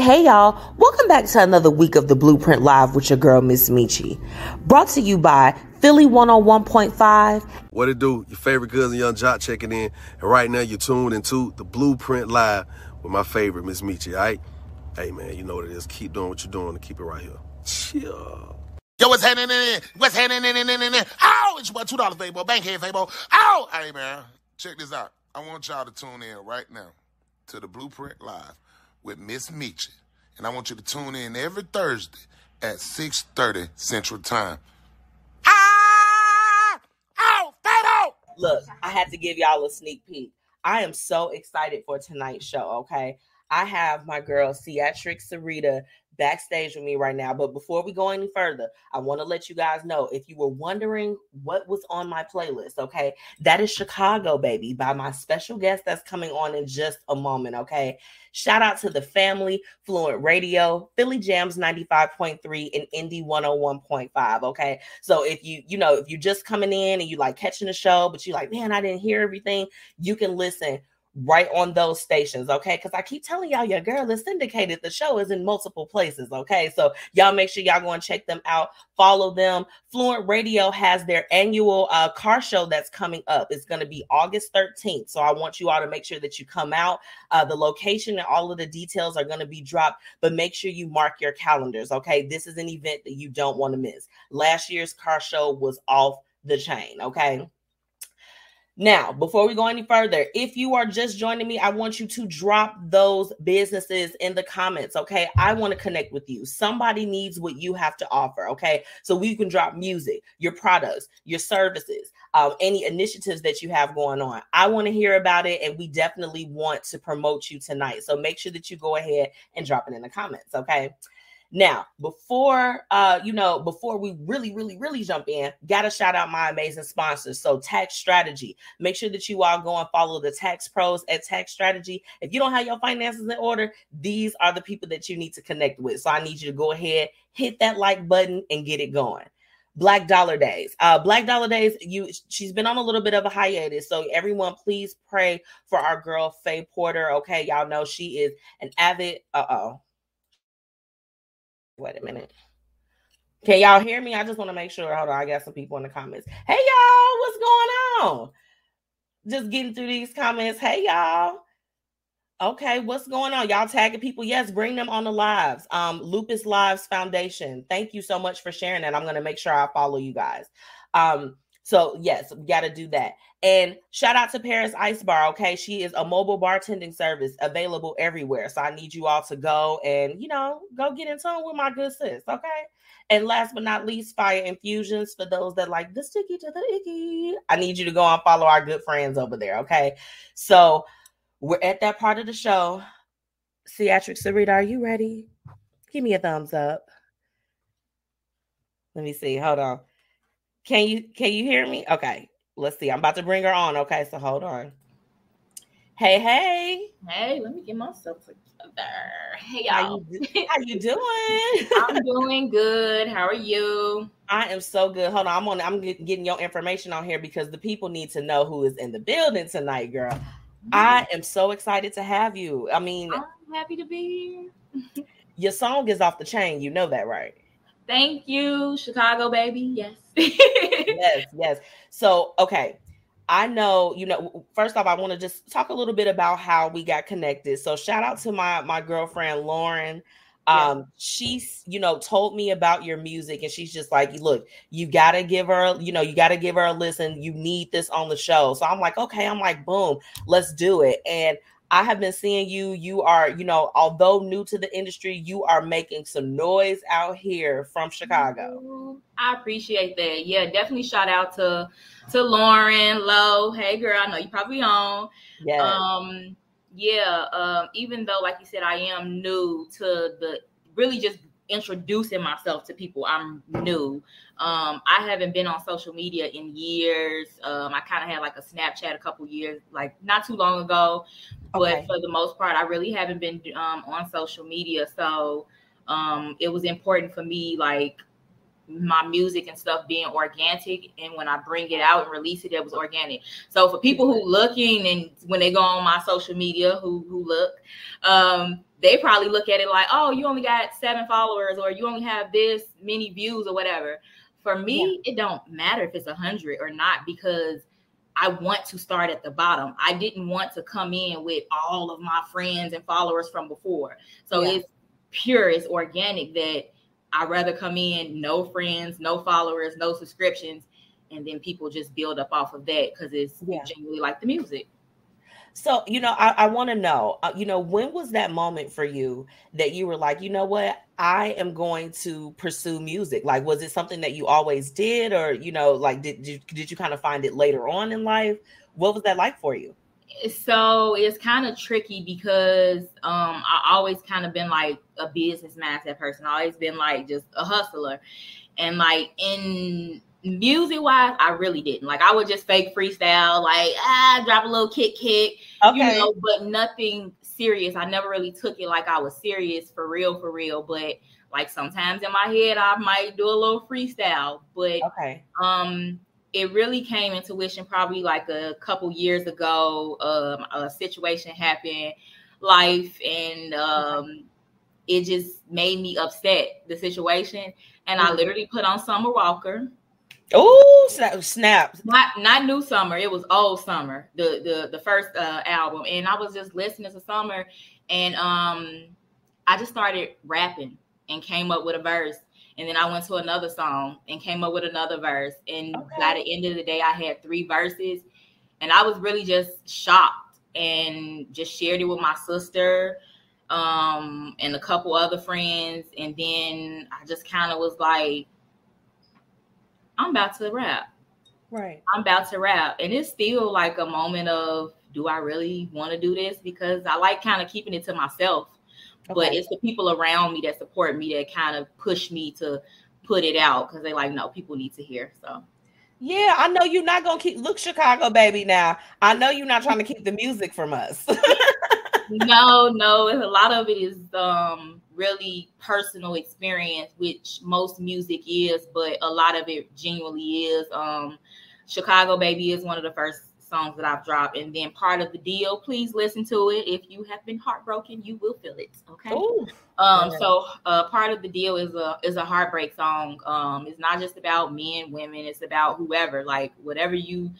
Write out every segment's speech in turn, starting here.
Hey y'all, welcome back to another week of the Blueprint Live with your girl Miss Metchi. Brought to you by Philly 101.5. What it do? Your favorite cousin Young Joc checking in. And right now you're tuned into the Blueprint Live with my favorite Miss Metchi, alright? Hey man, you know what it is. Keep doing what you're doing and keep it right here. Chill. Yo, what's happening in? What's happening in? in, in, in, in? Ow! It's about two dollar Fabo, bankhead Fabo. Ow! Oh, hey man, check this out. I want y'all to tune in right now to the Blueprint Live with Miss Metchi. And I want you to tune in every Thursday at 6.30 Central Time. Ah! Ow! Fabo! Look, I had to give y'all a sneak peek. I am so excited for tonight's show, okay? I have my girl Ceatrix Cerita backstage with me right now. But before we go any further, I want to let you guys know if you were wondering what was on my playlist, okay, that is Chicago Baby by my special guest that's coming on in just a moment, okay. Shout out to the family, Fluent Radio, Philly Jams 95.3, and Indie 101.5. Okay. So if you, you know, if you're just coming in and you like catching the show, but you like, man, I didn't hear everything, you can listen right on those stations, okay? Because I keep telling y'all, your girl is syndicated. The show is in multiple places, okay? So y'all make sure y'all go and check them out, follow them. Fluent Radio has their annual uh, car show that's coming up. It's going to be August 13th. So I want you all to make sure that you come out. Uh, the location and all of the details are going to be dropped, but make sure you mark your calendars, okay? This is an event that you don't want to miss. Last year's car show was off the chain, okay? Now, before we go any further, if you are just joining me, I want you to drop those businesses in the comments. Okay. I want to connect with you. Somebody needs what you have to offer. Okay. So we can drop music, your products, your services, um, any initiatives that you have going on. I want to hear about it. And we definitely want to promote you tonight. So make sure that you go ahead and drop it in the comments. Okay. Now, before uh, you know, before we really, really, really jump in, gotta shout out my amazing sponsors. So tax strategy. Make sure that you all go and follow the tax pros at tax strategy. If you don't have your finances in order, these are the people that you need to connect with. So I need you to go ahead, hit that like button and get it going. Black Dollar Days. Uh, Black Dollar Days, you she's been on a little bit of a hiatus. So everyone, please pray for our girl Faye Porter. Okay, y'all know she is an avid uh-oh Wait a minute. Can y'all hear me? I just want to make sure. Hold on, I got some people in the comments. Hey y'all, what's going on? Just getting through these comments. Hey y'all. Okay, what's going on? Y'all tagging people? Yes, bring them on the lives. Um, Lupus Lives Foundation. Thank you so much for sharing that. I'm gonna make sure I follow you guys. Um, so yes, we got to do that. And shout out to Paris Ice Bar. Okay, she is a mobile bartending service available everywhere. So I need you all to go and you know go get in tune with my good sis. Okay. And last but not least, Fire Infusions for those that like the sticky to the icky. I need you to go and follow our good friends over there. Okay. So we're at that part of the show. Ceatrix Cerita, are you ready? Give me a thumbs up. Let me see. Hold on. Can you can you hear me? Okay, let's see. I'm about to bring her on. Okay, so hold on. Hey, hey. Hey, let me get myself together. Hey y'all. How you, how you doing? I'm doing good. How are you? I am so good. Hold on. I'm on I'm getting your information on here because the people need to know who is in the building tonight, girl. I am so excited to have you. I mean, I'm happy to be here. your song is off the chain. You know that, right? Thank you, Chicago baby. Yes. yes, yes. So, okay. I know, you know, first off, I want to just talk a little bit about how we got connected. So shout out to my my girlfriend Lauren. Um, yeah. she's, you know, told me about your music and she's just like, look, you gotta give her, you know, you gotta give her a listen. You need this on the show. So I'm like, okay, I'm like, boom, let's do it. And I have been seeing you. You are, you know, although new to the industry, you are making some noise out here from Chicago. I appreciate that. Yeah, definitely shout out to to Lauren Low. Hey girl, I know you probably on. Yeah. Um, yeah. Um, even though, like you said, I am new to the really just introducing myself to people. I'm new. Um, I haven't been on social media in years. Um, I kind of had like a Snapchat a couple years, like not too long ago. Okay. But for the most part, I really haven't been um, on social media. So um, it was important for me, like my music and stuff being organic and when i bring it out and release it it was organic so for people who looking and when they go on my social media who who look um they probably look at it like oh you only got seven followers or you only have this many views or whatever for me yeah. it don't matter if it's a hundred or not because I want to start at the bottom. I didn't want to come in with all of my friends and followers from before. So yeah. it's pure, it's organic that I'd rather come in, no friends, no followers, no subscriptions, and then people just build up off of that because it's yeah. genuinely like the music. So, you know, I, I want to know, uh, you know, when was that moment for you that you were like, you know what, I am going to pursue music? Like, was it something that you always did, or you know, like, did did, did you kind of find it later on in life? What was that like for you? So it's kind of tricky because um I always kind of been like a business mindset person. I always been like just a hustler. And like in music wise, I really didn't. Like I would just fake freestyle, like ah, drop a little kick kick, okay. you know, but nothing serious. I never really took it like I was serious for real, for real. But like sometimes in my head, I might do a little freestyle. But okay, um, it really came into fruition probably like a couple years ago. Um, a situation happened, life, and um, it just made me upset the situation. And mm-hmm. I literally put on Summer Walker. Oh, snap, snap! Not not new summer. It was old summer. The the the first uh, album, and I was just listening to Summer, and um, I just started rapping and came up with a verse and then I went to another song and came up with another verse. And okay. by the end of the day, I had three verses, and I was really just shocked and just shared it with my sister um, and a couple other friends. And then I just kind of was like, I'm about to rap. Right. I'm about to rap. And it's still like a moment of, do I really want to do this? Because I like kind of keeping it to myself. Okay. But it's the people around me that support me that kind of push me to put it out because they're like, no, people need to hear. So yeah, I know you're not gonna keep look Chicago baby now. I know you're not trying to keep the music from us. no, no, a lot of it is um really personal experience, which most music is, but a lot of it genuinely is. Um Chicago Baby is one of the first songs that I've dropped. And then part of the deal, please listen to it. If you have been heartbroken, you will feel it. Okay. Ooh. Um, so uh, part of the deal is a is a heartbreak song. Um, it's not just about men, women, it's about whoever, like whatever you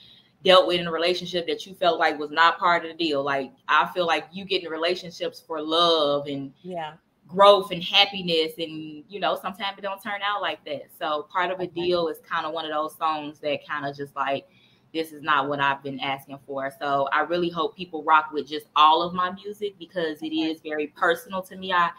dealt with in a relationship that you felt like was not part of the deal. Like I feel like you get in relationships for love and yeah growth and happiness and you know sometimes it don't turn out like that so part of a deal is kind of one of those songs that kind of just like this is not what I've been asking for. So I really hope people rock with just all of my music because it is very personal to me. I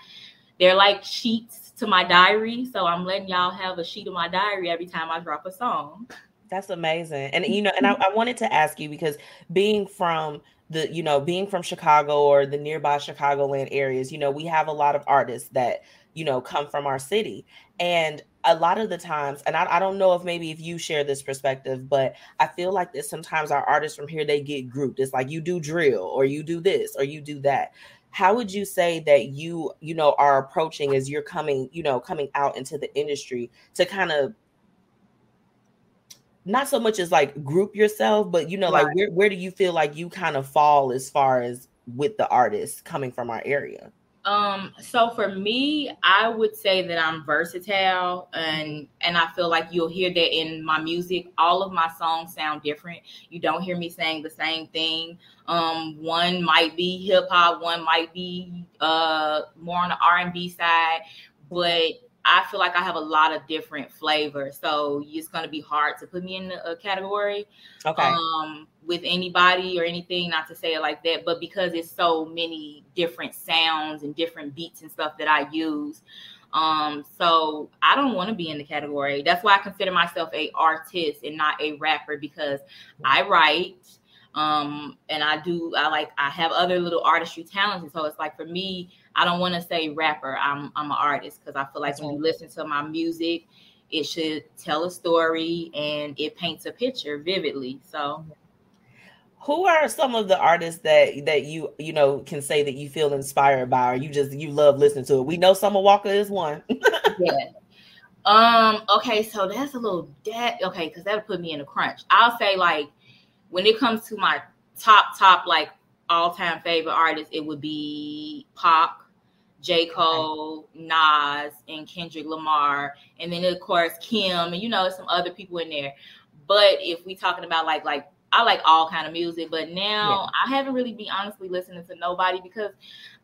they're like sheets to my diary. So I'm letting y'all have a sheet of my diary every time I drop a song. That's amazing. And you know, and I, I wanted to ask you because being from the, you know, being from Chicago or the nearby Chicagoland areas, you know, we have a lot of artists that, you know, come from our city. And a lot of the times, and I, I, don't know if maybe if you share this perspective, but I feel like that sometimes our artists from here they get grouped. It's like you do drill or you do this or you do that. How would you say that you, you know, are approaching as you're coming, you know, coming out into the industry to kind of not so much as like group yourself, but you know, right. like where, where do you feel like you kind of fall as far as with the artists coming from our area? Um, so for me, I would say that I'm versatile and and I feel like you'll hear that in my music. All of my songs sound different. You don't hear me saying the same thing. Um, one might be hip hop, one might be uh more on the R and B side, but I feel like I have a lot of different flavors, so it's going to be hard to put me in a category. Okay. Um, with anybody or anything, not to say it like that, but because it's so many different sounds and different beats and stuff that I use. Um, so I don't want to be in the category. That's why I consider myself a artist and not a rapper because I write um and I do I like I have other little artistry talents and so it's like for me I don't want to say rapper. I'm I'm an artist because I feel like when you listen to my music, it should tell a story and it paints a picture vividly. So who are some of the artists that that you you know can say that you feel inspired by or you just you love listening to it? We know Summer Walker is one. yeah. Um. Okay. So that's a little that. Okay, because that'll put me in a crunch. I'll say like when it comes to my top top like all time favorite artists, it would be Pac, J. Cole, Nas, and Kendrick Lamar, and then of course Kim, and you know some other people in there. But if we talking about like like I like all kind of music, but now yeah. I haven't really been honestly listening to nobody because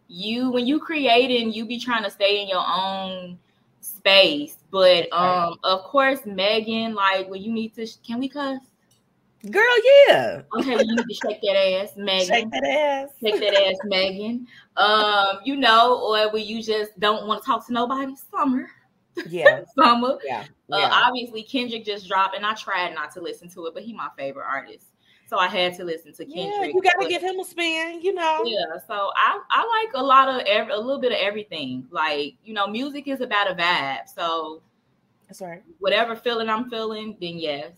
you when you creating, you be trying to stay in your own space. But um, of course, Megan, like when you need to, can we cuss? Girl, yeah. Okay, you need to shake that ass, Megan. Shake that ass. Shake that ass, Megan. Um, you know, or when you just don't want to talk to nobody, summer. Yeah. summer. Yeah. Uh, obviously Kendrick just dropped, and I tried not to listen to it, but he my favorite artist. So I had to listen to Kendrick. Yeah, you gotta but, give him a spin, you know. Yeah, so I I like a lot of every, a little bit of everything. Like you know, music is about a vibe. So that's right. Whatever feeling I'm feeling, then yes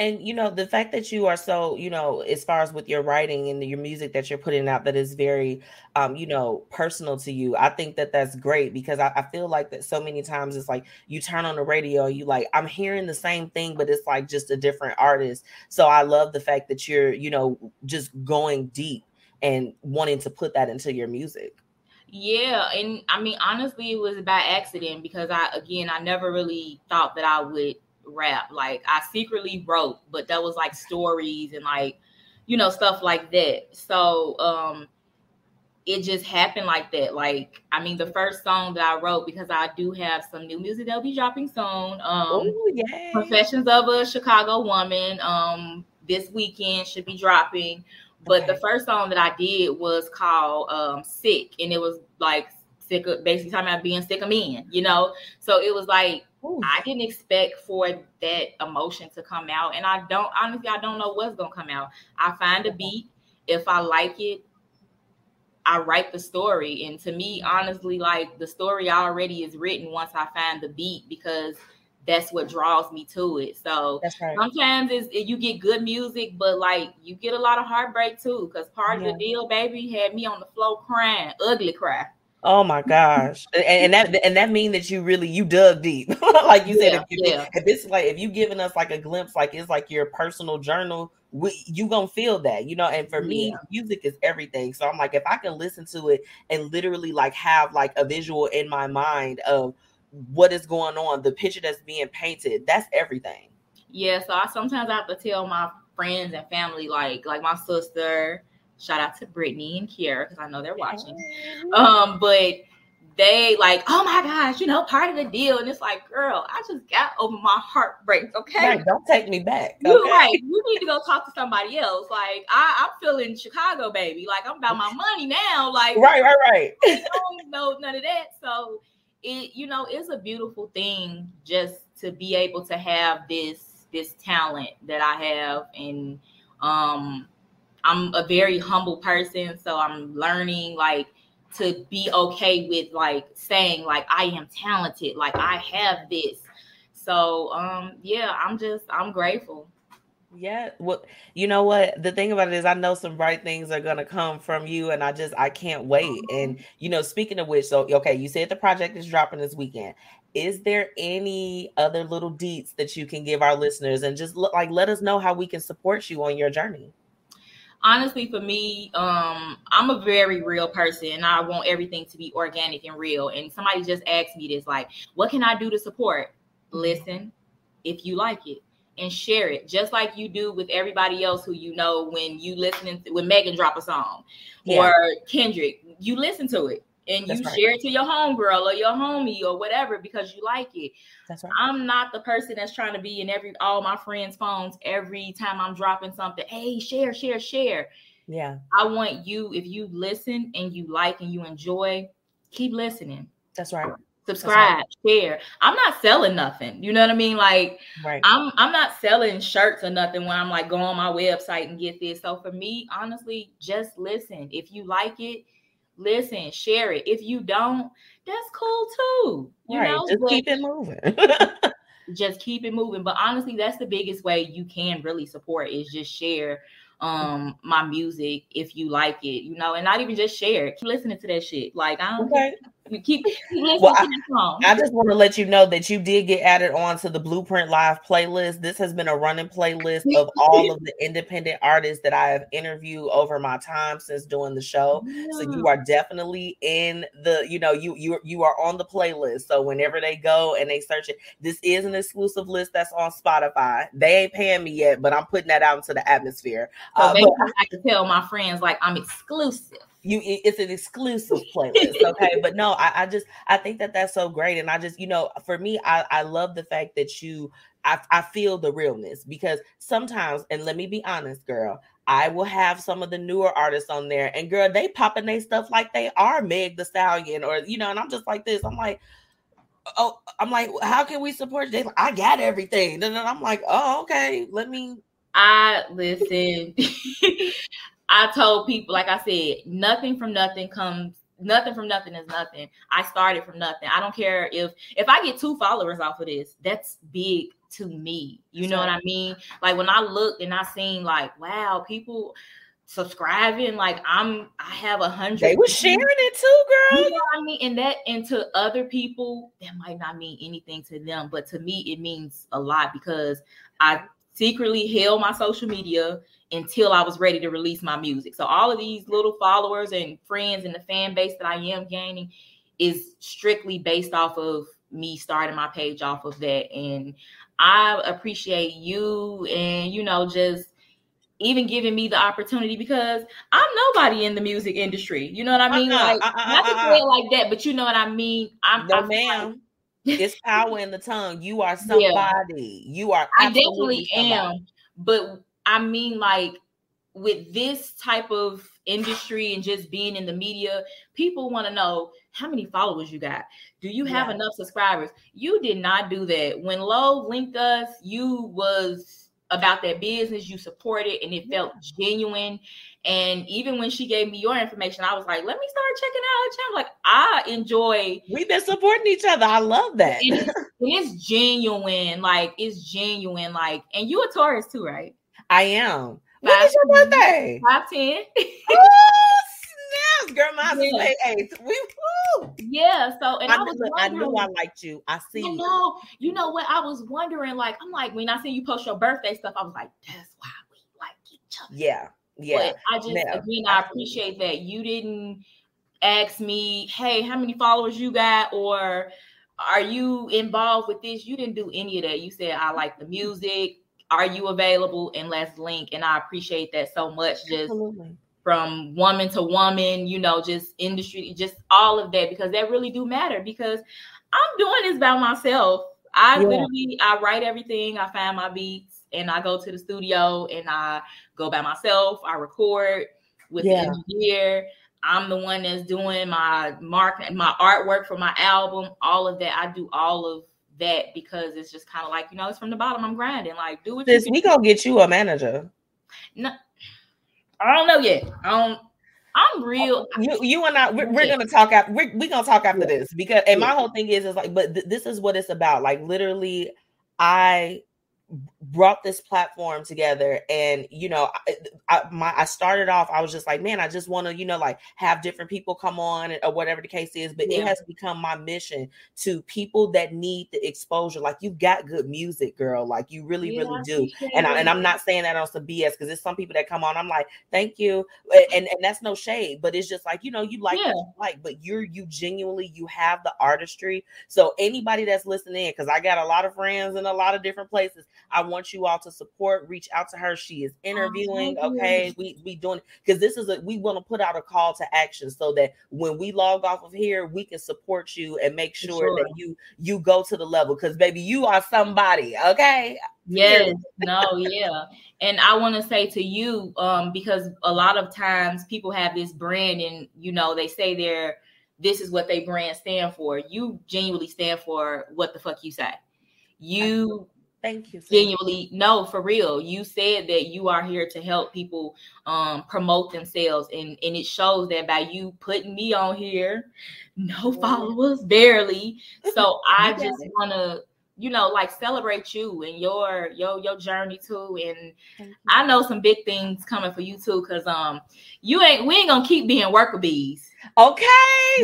and you know the fact that you are so you know as far as with your writing and your music that you're putting out that is very um you know personal to you i think that that's great because I, I, feel like that so many times it's like you turn on the radio you like i'm hearing the same thing but it's like just a different artist. So i love the fact that you're you know just going deep and wanting to put that into your music. Yeah, and I mean honestly, it was by accident because I again I never really thought that I would rap. Like I secretly wrote, but that was like stories and like, you know, stuff like that. So um it just happened like that. Like, I mean, the first song that I wrote because I do have some new music that'll be dropping soon. Um Ooh, Confessions of a Chicago Woman. Um, this weekend should be dropping. But okay. the first song that I did was called um Sick, and it was like sick of basically talking about being sick of men, you know. So it was like Ooh. I didn't expect for that emotion to come out. And I don't honestly I don't know what's gonna come out. I find a beat. If I like it, I write the story. And to me, honestly, like the story already is written once I find the beat because that's what draws me to it. So right. sometimes it's, you get good music, but like you get a lot of heartbreak too. Because part yeah. of the deal, baby, had me on the floor crying, ugly cry. Oh my gosh, and, and, that and that mean that you really you dug deep, like you said. Yeah, if, you, yeah. if it's like if you giving us like a glimpse, like it's like your personal journal, we, you gonna feel that, you know. And for me, yeah. music is everything. So I'm like, if I can listen to it and literally like have like a visual in my mind of what is going on, the picture that's being painted, that's everything. Yeah. So I sometimes I have to tell my friends and family, like like my sister Shout out to Brittany and Kiera because I know they're watching. Um, but they like, oh my gosh, you know, part of the deal. And it's like, girl, I just got over my heartbreak. Okay. Right, don't take me back. Okay? You're right. You need to go talk to somebody else. Like, I, I'm feeling Chicago, baby. Like, I'm about my money now. Like, right, right, right. I don't know none of that. So it, you know, it's a beautiful thing just to be able to have this this talent that I have and um I'm a very humble person, so I'm learning like to be okay with like saying like I am talented, like I have this. So um yeah, I'm just I'm grateful. Yeah, well, you know what? The thing about it is, I know some bright things are gonna come from you, and I just I can't wait. And you know, speaking of which, so okay, you said the project is dropping this weekend. Is there any other little deets that you can give our listeners, and just look like let us know how we can support you on your journey? Honestly for me um i'm a very real person and i want everything to be organic and real. And somebody just asked me this like what can i do to support? Listen if you like it and share it just like you do with everybody else who you know when you listening to, when megan drop a song yeah. or kendrick you listen to it and you right. share it to your homegirl or your homie or whatever because you like it. That's right. I'm not the person that's trying to be in every all my friends' phones every time I'm dropping something. Hey, share, share, share. Yeah. I want you, if you listen and you like and you enjoy, keep listening. That's right. Subscribe, right. share. I'm not selling nothing. You know what I mean? Like right. I'm I'm not selling shirts or nothing when I'm like go on my website and get this. So for me, honestly, just listen. If you like it, listen, share it. If you don't, that's cool too. You right. know, just but keep it moving. just keep it moving. But honestly, that's the biggest way you can really support is just share um my music if you like it, you know, and not even just share it. Keep listening to that shit. Like I don't okay. You keep, keep well, song. I just want to let you know that you did get added on to the Blueprint Live playlist. This has been a running playlist of all of the independent artists that I have interviewed over my time since doing the show. Yeah. So you are definitely in the, you know, you you you are on the playlist. So whenever they go and they search it, this is an exclusive list that's on Spotify. They ain't paying me yet, but I'm putting that out into the atmosphere. So uh, but, I can tell my friends like I'm exclusive you it's an exclusive playlist okay but no I, I just i think that that's so great and i just you know for me i i love the fact that you I, I feel the realness because sometimes and let me be honest girl I will have some of the newer artists on there, and girl, they popping their stuff like they are Meg the Stallion, or you know, and I'm just like this. I'm like, oh, I'm like, how can we support you? Like, I got everything, and then I'm like, oh, okay, let me. I listen. I told people, like I said, nothing from nothing comes nothing from nothing is nothing. I started from nothing. I don't care if if I get two followers off of this, that's big to me. You know what I mean? Like when I looked and I seen like, wow, people subscribing, like I'm I have a hundred. They were sharing it too, girl. You know what I mean? And that and to other people, that might not mean anything to them, but to me it means a lot because I secretly held my social media until I was ready to release my music. So all of these little followers and friends and the fan base that I am gaining is strictly based off of me starting my page off of that. And I appreciate you and you know just even giving me the opportunity because I'm nobody in the music industry. You know what I mean? Uh-uh, like uh-uh, not to uh-uh. say uh. it like that, but you know what I mean. I'm no, ma'am. It's power in the tongue. You are somebody. Yeah. You are. I definitely somebody. am. But I mean, like with this type of industry and just being in the media, people want to know how many followers you got. Do you have yeah. enough subscribers? You did not do that. When Low linked us, you was about that business. You supported, and it felt genuine. And even when she gave me your information, I was like, let me start checking out her channel. Like, I enjoy. We've been supporting each other. I love that. it's, it's genuine. Like, it's genuine. Like, and you a Taurus too, right? I am. When is your birthday? Five ten. oh snaps, girl! Mine's yeah. Eighth. We woo. Yeah. So and I, I was I knew I liked you. I see. You know, you know what? I was wondering. Like, I'm like, when I see you post your birthday stuff, I was like, that's why we like each other. Yeah. Yeah. But I just yeah. again, I appreciate that you didn't ask me, hey, how many followers you got, or are you involved with this? You didn't do any of that. You said I mm-hmm. like the music are you available and let's link and i appreciate that so much just Absolutely. from woman to woman you know just industry just all of that because that really do matter because i'm doing this by myself i yeah. literally i write everything i find my beats and i go to the studio and i go by myself i record with yeah. the engineer i'm the one that's doing my mark my artwork for my album all of that i do all of that because it's just kind of like you know it's from the bottom. I'm grinding. Like do what. We gonna get you a manager. No, I don't know yet. I don't. I'm real. You, you and I, we're, we're gonna talk after. We're, we're gonna talk after yeah. this because, and my whole thing is, is like, but th- this is what it's about. Like, literally, I brought this platform together and you know I, my I started off I was just like man I just want to you know like have different people come on or whatever the case is but yeah. it has become my mission to people that need the exposure like you got good music girl like you really yeah, really do and I, and I'm not saying that on some BS because there's some people that come on I'm like thank you and and that's no shade but it's just like you know you like yeah. you like but you're you genuinely you have the artistry so anybody that's listening because I got a lot of friends in a lot of different places I want you all to support. Reach out to her. She is interviewing. Uh, Okay, we we doing because this is a we want to put out a call to action so that when we log off of here, we can support you and make sure, sure. that you you go to the level. Because baby, you are somebody. Okay. Yes. no. Yeah. And I want to say to you, um, because a lot of times people have this brand, and you know they say they're this is what they brand stand for. You genuinely stand for what the fuck you say. You Thank you. Genuinely, no, for real. You said that you are here to help people um, promote themselves, and and it shows that by you putting me on here, no followers, barely. So I just want to, you know, like celebrate you and your your your journey too. And I know some big things coming for you too, cause um, you ain't we ain't gonna keep being worker bees Okay.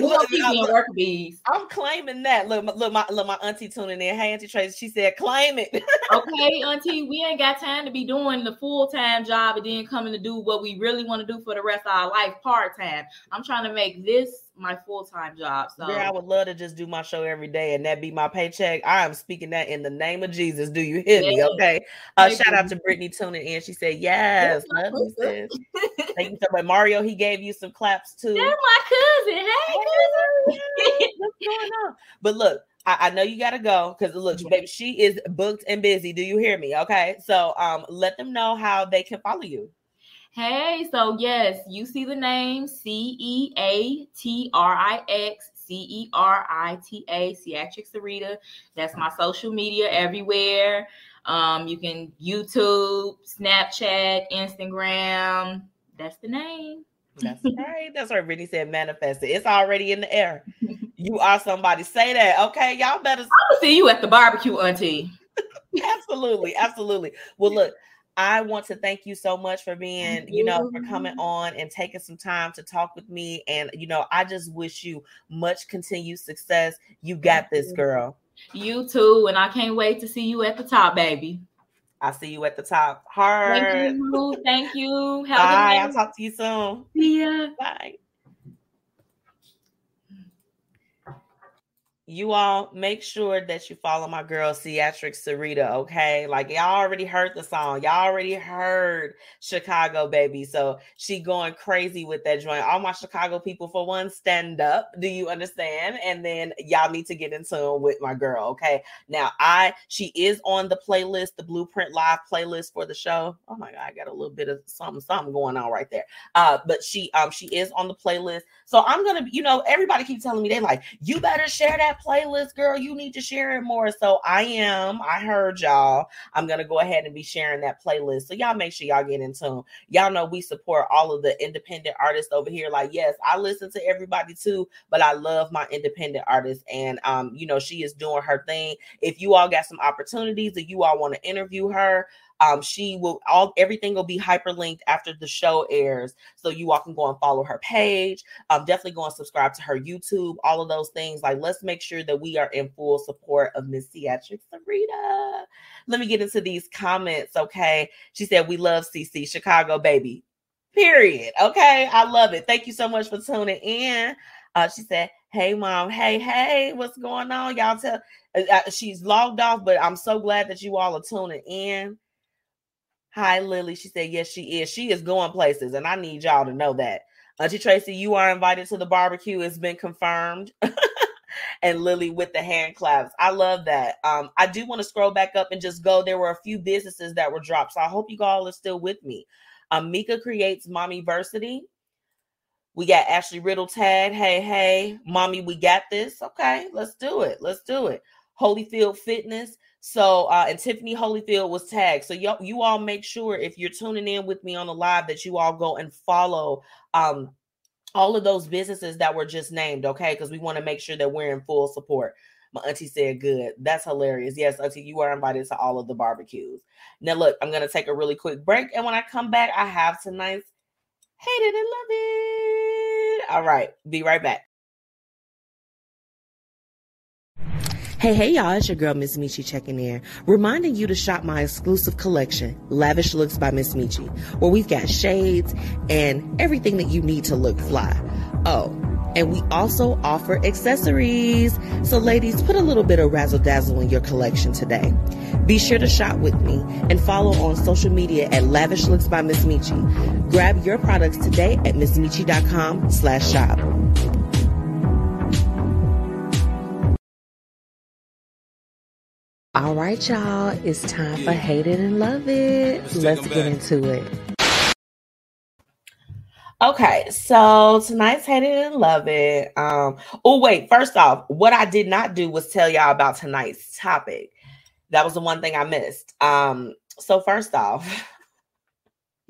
Look, look, work bees. I'm claiming that. Look, look, my look, my auntie tuning in. Hey, Auntie Tracy. She said, claim it. okay, Auntie, we ain't got time to be doing the full-time job and then coming to do what we really want to do for the rest of our life part-time. I'm trying to make this my full time job. So yeah, I would love to just do my show every day and that be my paycheck. I am speaking that in the name of Jesus. Do you hear me? Okay. Uh, shout out to Brittany tuning in. She said, Yes, love you, sis. Thank you so much. Mario, he gave you some claps too. That's my cousin. Hey, cousin. What's going on? But look, I, I, know you gotta go because look, baby, she is booked and busy. Do you hear me? Okay. So um let them know how they can follow you. Hey, so yes, you see the name C E A T R I X C E R I T A, Ceatrix Cerita. That's my social media everywhere. Um, you can YouTube, Snapchat, Instagram. That's the name. That's right. That's what Brittany said. Manifest it. It's already in the air. You are somebody. Say that. Okay. Y'all better. I'll see you at the barbecue, Auntie. absolutely. Absolutely. Well, look, I want to thank you so much for being, you know, for coming on and taking some time to talk with me. And, you know, I just wish you much continued success. You got this, girl. You too. And I can't wait to see you at the top, baby. I'll see you at the top. Hard. Thank you. Thank you. Have Bye. I'll talk to you soon. See ya. Bye. You all make sure that you follow my girl Ceatrix Cerita, okay? Like y'all already heard the song, y'all already heard Chicago baby. So she going crazy with that joint. All my Chicago people for one stand up. Do you understand? And then y'all need to get in tune with my girl, okay? Now I she is on the playlist, the Blueprint Live playlist for the show. Oh my god, I got a little bit of something something going on right there. Uh but she um she is on the playlist. So I'm gonna, you know, everybody keep telling me they like, you better share that playlist, girl. You need to share it more. So I am. I heard y'all. I'm gonna go ahead and be sharing that playlist. So y'all make sure y'all get in tune. Y'all know we support all of the independent artists over here. Like, yes, I listen to everybody too, but I love my independent artists. And um, you know, she is doing her thing. If you all got some opportunities that you all want to interview her, um, she will all everything will be hyperlinked after the show airs, so you all can go and follow her page. Um, definitely go and subscribe to her YouTube. All of those things. Like, let's make sure that we are in full support of Miss Ceatrix Cerita. Let me get into these comments. Okay, she said we love CC Chicago baby. Period. Okay, I love it. Thank you so much for tuning in. Uh, she said, "Hey, mom. Hey, hey, what's going on? Y'all tell." Uh, uh she's logged off, but I'm so glad that you all are tuning in. Hi, Lily. She said, Yes, she is. She is going places, and I need y'all to know that. Auntie Tracy, you are invited to the barbecue. It's been confirmed. and Lily with the hand claps. I love that. Um, I do want to scroll back up and just go. There were a few businesses that were dropped. So I hope you all are still with me. Um, Mika creates Mommy Versity. We got Ashley Riddle tag. Hey, hey, mommy, we got this. Okay, let's do it. Let's do it. Holyfield Fitness. So uh, and Tiffany Holyfield was tagged. So you you all make sure if you're tuning in with me on the live that you all go and follow um all of those businesses that were just named, okay? Because we want to make sure that we're in full support. My auntie said, "Good, that's hilarious." Yes, auntie, you are invited to all of the barbecues. Now, look, I'm gonna take a really quick break, and when I come back, I have tonight's hate it and love it. All right, be right back. Hey, hey, y'all, it's your girl, Miss Metchi, checking in, reminding you to shop my exclusive collection, Lavish Looks by Miss Metchi, where we've got shades and everything that you need to look fly. Oh, and we also offer accessories. So, ladies, put a little bit of razzle dazzle in your collection today. Be sure to shop with me and follow on social media at Lavish Looks by Miss Metchi. Grab your products today at MissMetchi.com slash shop. All right, y'all. It's time for Hate It and Love It. Let's, Let's get into it. Okay, so tonight's Hate It and Love It. Um, oh, wait, first off, what I did not do was tell y'all about tonight's topic. That was the one thing I missed. Um, so first off,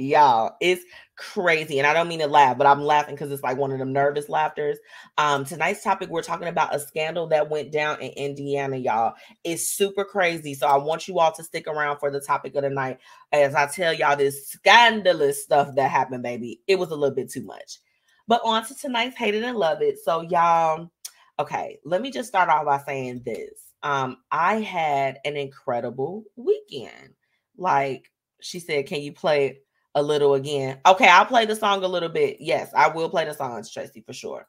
y'all, it's crazy. And I don't mean to laugh, but I'm laughing because it's like one of them nervous laughters. Um, tonight's topic, we're talking about a scandal that went down in Indiana, y'all. It's super crazy. So I want you all to stick around for the topic of the night as I tell y'all this scandalous stuff that happened, baby. It was a little bit too much. But on to tonight's hated and love it. So y'all, okay, let me just start off by saying this. Um, I had an incredible weekend. Like she said, can you play a little again? Okay, I'll play the song a little bit. Yes, I will play the songs, Tracy, for sure.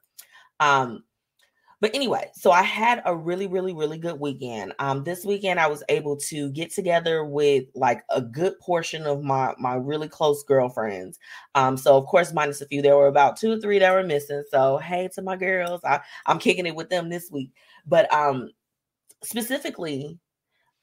Um, but anyway, so I had a really, really, really good weekend. Um, this weekend I was able to get together with like a good portion of my my really close girlfriends. Um, so of course, minus a few, there were about two or three that were missing. So hey to my girls, I, I'm kicking it with them this week. But um, specifically,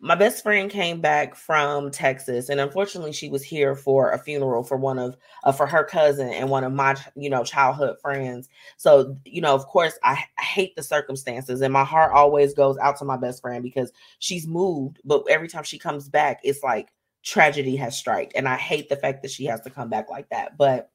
my best friend came back from Texas, and unfortunately, she was here for a funeral for one of uh, for her cousin and one of my you know childhood friends. So you know, of course, I, I hate the circumstances, and my heart always goes out to my best friend because she's moved, but every time she comes back, it's like tragedy has struck, and I hate the fact that she has to come back like that. But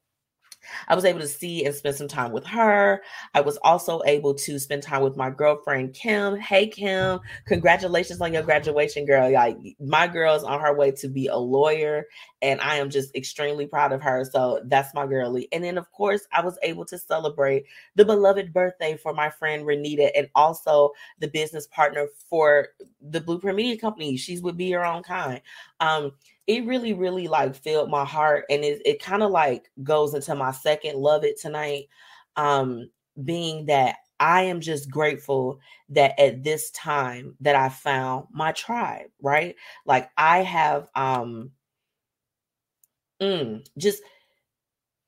I was able to see and spend some time with her. I was also able to spend time with my girlfriend Kim. Hey Kim, congratulations on your graduation, girl. Like my girl's on her way to be a lawyer, and I am just extremely proud of her. So that's my girlie. And then of course, I was able to celebrate the beloved birthday for my friend Renita, and also the business partner for the Blueprint Media Company. She's with Be Your Own Kind. Um, it really, really like filled my heart. And it, it kind of like goes into my second love it tonight. Um, being that I am just grateful that at this time that I found my tribe, right? Like I have um mm, just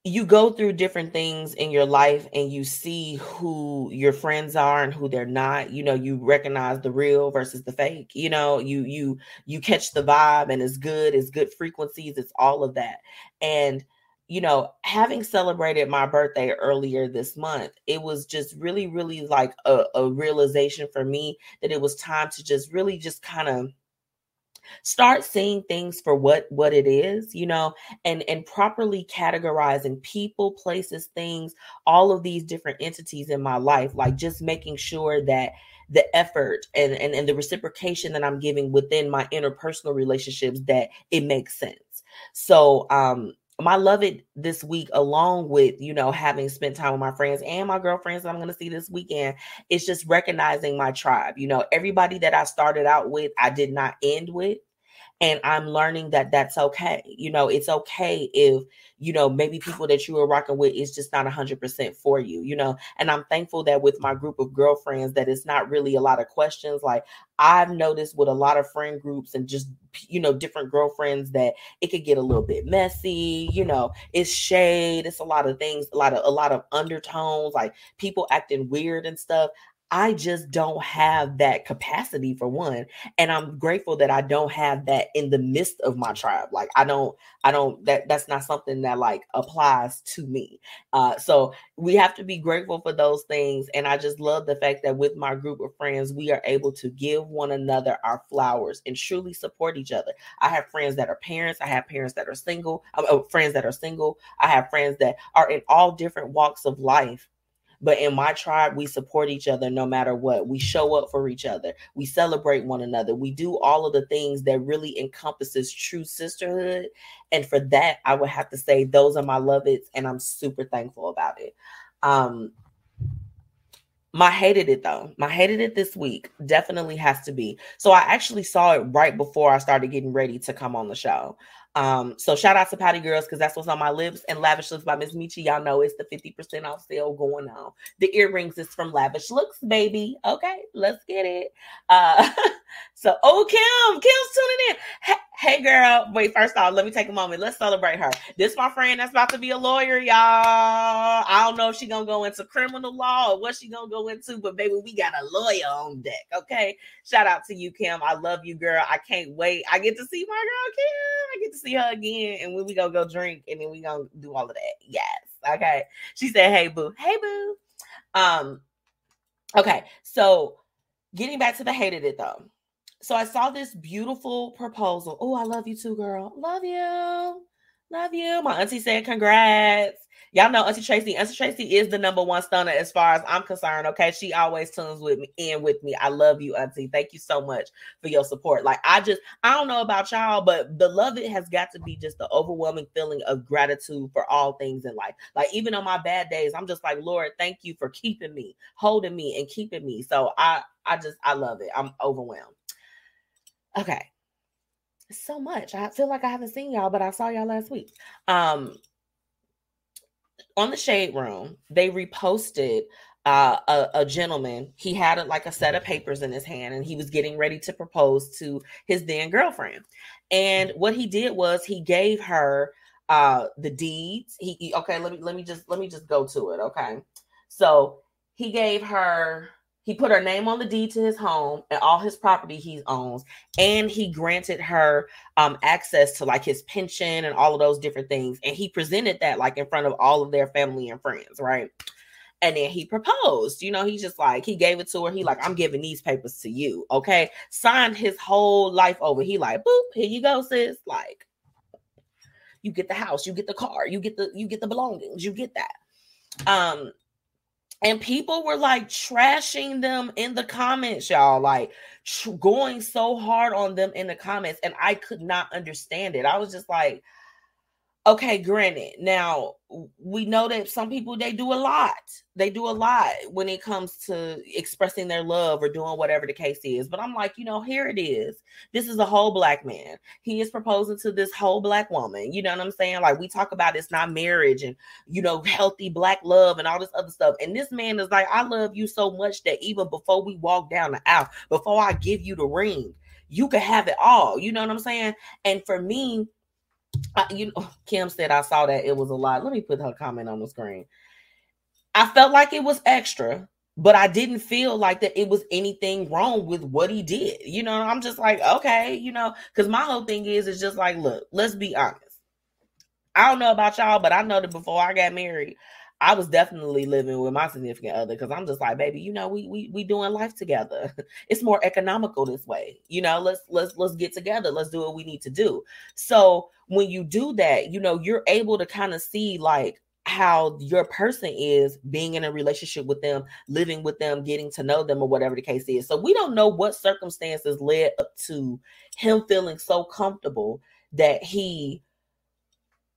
you go through different things in your life and you see who your friends are and who they're not you know you recognize the real versus the fake you know you you you catch the vibe and it's good it's good frequencies it's all of that. And you know having celebrated my birthday earlier this month it was just really really like a, a realization for me that it was time to just really just kind of start seeing things for what what it is you know and and properly categorizing people places things all of these different entities in my life like just making sure that the effort and, and and the reciprocation that i'm giving within my interpersonal relationships that it makes sense. So um my love it this week along with you know having spent time with my friends and my girlfriends that i'm going to see this weekend it's just recognizing my tribe you know everybody that i started out with i did not end with and i'm learning that that's okay you know it's okay if you know maybe people that you are rocking with is just not 100% for you you know and i'm thankful that with my group of girlfriends that it's not really a lot of questions like i've noticed with a lot of friend groups and just you know different girlfriends that it could get a little bit messy you know it's shade it's a lot of things a lot of a lot of undertones like people acting weird and stuff I just don't have that capacity for one. And I'm grateful that I don't have that in the midst of my tribe. Like I don't, I don't, that that's not something that like applies to me. Uh, so we have to be grateful for those things. And I just love the fact that with my group of friends, we are able to give one another our flowers and truly support each other. I have friends that are parents. I have parents that are single, uh, friends that are single. I have friends that are in all different walks of life but in my tribe, we support each other no matter what. We show up for each other. We celebrate one another. We do all of the things that really encompasses true sisterhood. And for that, I would have to say those are my love it's, and I'm super thankful about it. Um, my hated it though. My hated it this week definitely has to be. So I actually saw it right before I started getting ready to come on the show. Um, so shout out to Pouty Girls because that's what's on my lips. And Lavish Looks by Miss Metchi. Y'all know it's the 50% off sale going on. The earrings is from Lavish Looks, baby. Okay, let's get it. Uh so oh Kim, Kim's tuning in. Hey, hey, girl. Wait, first off, let me take a moment. Let's celebrate her. This my friend that's about to be a lawyer, y'all. I don't know if she gonna go into criminal law or what she gonna go into, but baby, we got a lawyer on deck. Okay. Shout out to you, Kim. I love you, girl. I can't wait. I get to see my girl Kim. I get to see her again, and when we gonna go drink, and then we gonna do all of that. Yes. Okay. She said, "Hey boo, hey boo." Um. Okay. So, getting back to the hated it though. So I saw this beautiful proposal. Oh, I love you too, girl. Love you. Love you. My auntie said congrats. Y'all know Auntie Tracy. Auntie Tracy is the number one stunner as far as I'm concerned. Okay. She always tunes with me and with me. I love you, Auntie. Thank you so much for your support. Like I just I don't know about y'all, but the love it has got to be just the overwhelming feeling of gratitude for all things in life. Like even on my bad days, I'm just like, Lord, thank you for keeping me, holding me, and keeping me. So I I just I love it. I'm overwhelmed. Okay so much. I feel like I haven't seen y'all, but I saw y'all last week. Um, on the shade room, they reposted uh, a, a, gentleman. He had a, like a set of papers in his hand, and he was getting ready to propose to his then girlfriend. And what he did was he gave her uh, the deeds. He, he okay. Let me let me just let me just go to it. Okay, so he gave her he put her name on the deed to his home and all his property he owns, and he granted her um, access to like his pension and all of those different things. And he presented that like in front of all of their family and friends, right? And then he proposed. You know, he's just like he gave it to her. He like, I'm giving these papers to you, okay? Signed his whole life over. He like, boop, here you go, sis. Like, you get the house, you get the car, you get the you get the belongings, you get that. Um, and people were like trashing them in the comments y'all like tr- going so hard on them in the comments and i could not understand it. I was just like okay granted now we know that some people they do a lot they do a lot when it comes to expressing their love or doing whatever the case is but i'm like you know here it is. This is a whole black man. He is proposing to this whole black woman you know what i'm saying? Like we talk about it's not marriage and you know healthy black love and all this other stuff and this man is like i love you so much that even before we walk down the aisle before i give you the ring you can have it all you know what i'm saying? And for me I, you know, Kim said I saw that it was a lot. Let me put her comment on the screen. I felt like it was extra, but I didn't feel like that it was anything wrong with what he did. You know, I'm just like, okay, you know, because my whole thing is, is just like, look, let's be honest. I don't know about y'all, but I know that before I got married, I was definitely living with my significant other because I'm just like, baby, you know, we we we doing life together. it's more economical this way. You know, let's let's let's get together. Let's do what we need to do. So when you do that, you know, you're able to kind of see like how your person is being in a relationship with them, living with them, getting to know them, or whatever the case is. So we don't know what circumstances led up to him feeling so comfortable that he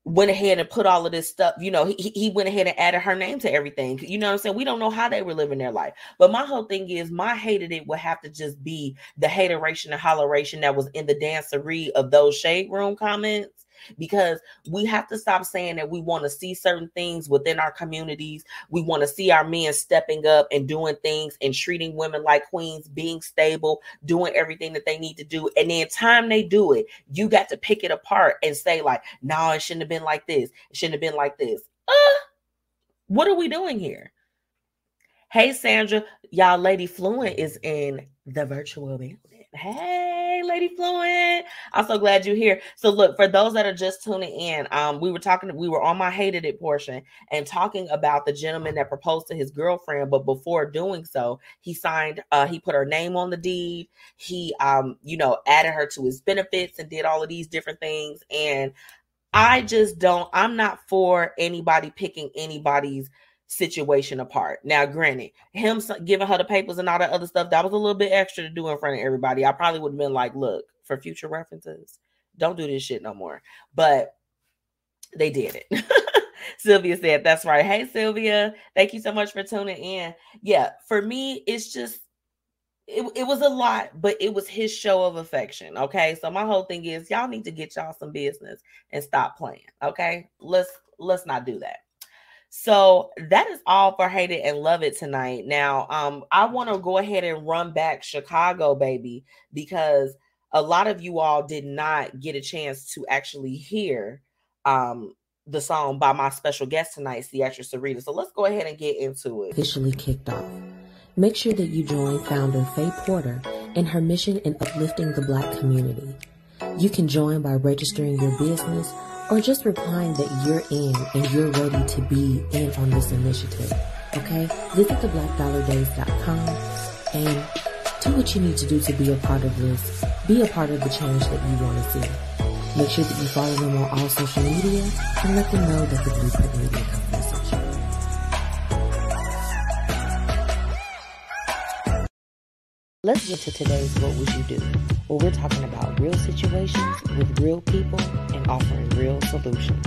went ahead and put all of this stuff, you know, he, he went ahead and added her name to everything. You know what I'm saying? We don't know how they were living their life. But my whole thing is my hated it would have to just be the hateration and holleration that was in the dancery of those shade room comments because we have to stop saying that we want to see certain things within our communities. We want to see our men stepping up and doing things and treating women like queens, being stable, doing everything that they need to do. And then time they do it, you got to pick it apart and say like, "No, it shouldn't have been like this. It shouldn't have been like this." Uh, what are we doing here? Hey Sandra, y'all Lady Fluent is in the virtual building. Hey, Lady Fluent. I'm so glad you're here. So, look, for those that are just tuning in, um, we were talking, we were on my hated it portion and talking about the gentleman that proposed to his girlfriend, but before doing so, he signed, uh, he put her name on the deed. He, um, you know, added her to his benefits and did all of these different things. And I just don't, I'm not for anybody picking anybody's situation apart. Now, granted, him giving her the papers and all that other stuff, that was a little bit extra to do in front of everybody. I probably would have been like, look, for future references, don't do this shit no more. But they did it. Sylvia said, that's right. Hey, Sylvia, thank you so much for tuning in. Yeah, for me, it's just, it, it was a lot, but it was his show of affection. Okay. So my whole thing is y'all need to get y'all some business and stop playing. Okay. Let's let's not do that. So that is all for Hate It and Love It tonight. Now, um, I want to go ahead and run back Chicago, baby, because a lot of you all did not get a chance to actually hear um the song by my special guest tonight, Ceatrix Cerita. So let's go ahead and get into it. Officially kicked off. Make sure that you join founder Faye Porter in her mission in uplifting the black community. You can join by registering your business or just replying that you're in and you're ready to be in on this initiative. Okay? Visit theblackdollardays.com and do what you need to do to be a part of this. Be a part of the change that you want to see. Make sure that you follow them on all social media and let them know that the Blueprint Media Let's get to today's What Would You Do? Where we're talking about real situations with real people and offering real solutions.